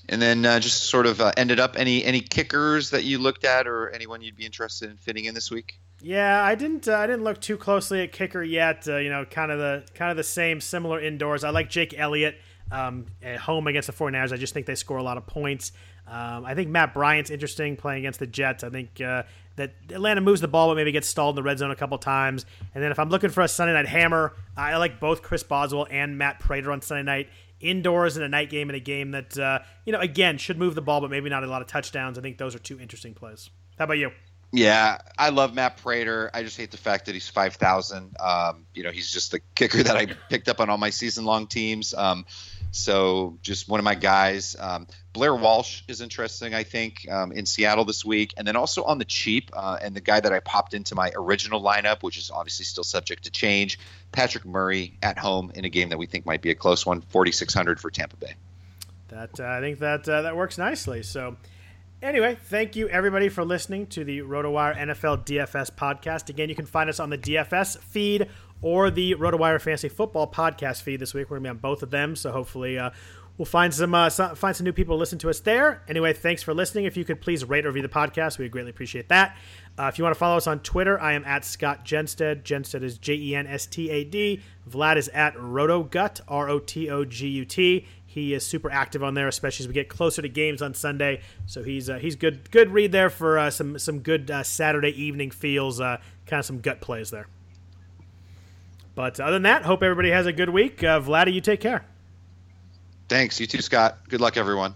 And then uh, just sort of uh, ended up any any kickers that you looked at, or anyone you'd be interested in fitting in this week. Yeah, I didn't. Uh, I didn't look too closely at kicker yet. Uh, you know, kind of the kind of the same, similar indoors. I like Jake Elliott um, at home against the 49ers. I just think they score a lot of points. Um, I think Matt Bryant's interesting playing against the Jets. I think uh, that Atlanta moves the ball, but maybe gets stalled in the red zone a couple times. And then if I'm looking for a Sunday night hammer, I like both Chris Boswell and Matt Prater on Sunday night indoors in a night game in a game that uh, you know again should move the ball, but maybe not a lot of touchdowns. I think those are two interesting plays. How about you? Yeah, I love Matt Prater. I just hate the fact that he's five thousand. Um, you know, he's just the kicker that I picked up on all my season long teams. Um, so just one of my guys. Um, Blair Walsh is interesting, I think, um, in Seattle this week, and then also on the cheap, uh, and the guy that I popped into my original lineup, which is obviously still subject to change, Patrick Murray at home in a game that we think might be a close one, forty six hundred for Tampa Bay. That uh, I think that uh, that works nicely. So. Anyway, thank you everybody for listening to the RotoWire NFL DFS podcast. Again, you can find us on the DFS feed or the RotoWire Fantasy Football podcast feed this week. We're gonna be on both of them, so hopefully uh, we'll find some, uh, some, find some new people to listen to us there. Anyway, thanks for listening. If you could please rate or review the podcast, we would greatly appreciate that. Uh, if you want to follow us on Twitter, I am at Scott Jenstad. Jenstad is J E N S T A D. Vlad is at Rotogut, R O T O G U T. He is super active on there, especially as we get closer to games on Sunday. So he's uh, he's good good read there for uh, some some good uh, Saturday evening feels, uh, kind of some gut plays there. But other than that, hope everybody has a good week. Uh, Vladdy, you take care. Thanks. You too, Scott. Good luck, everyone.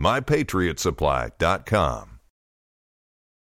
mypatriotsupply.com.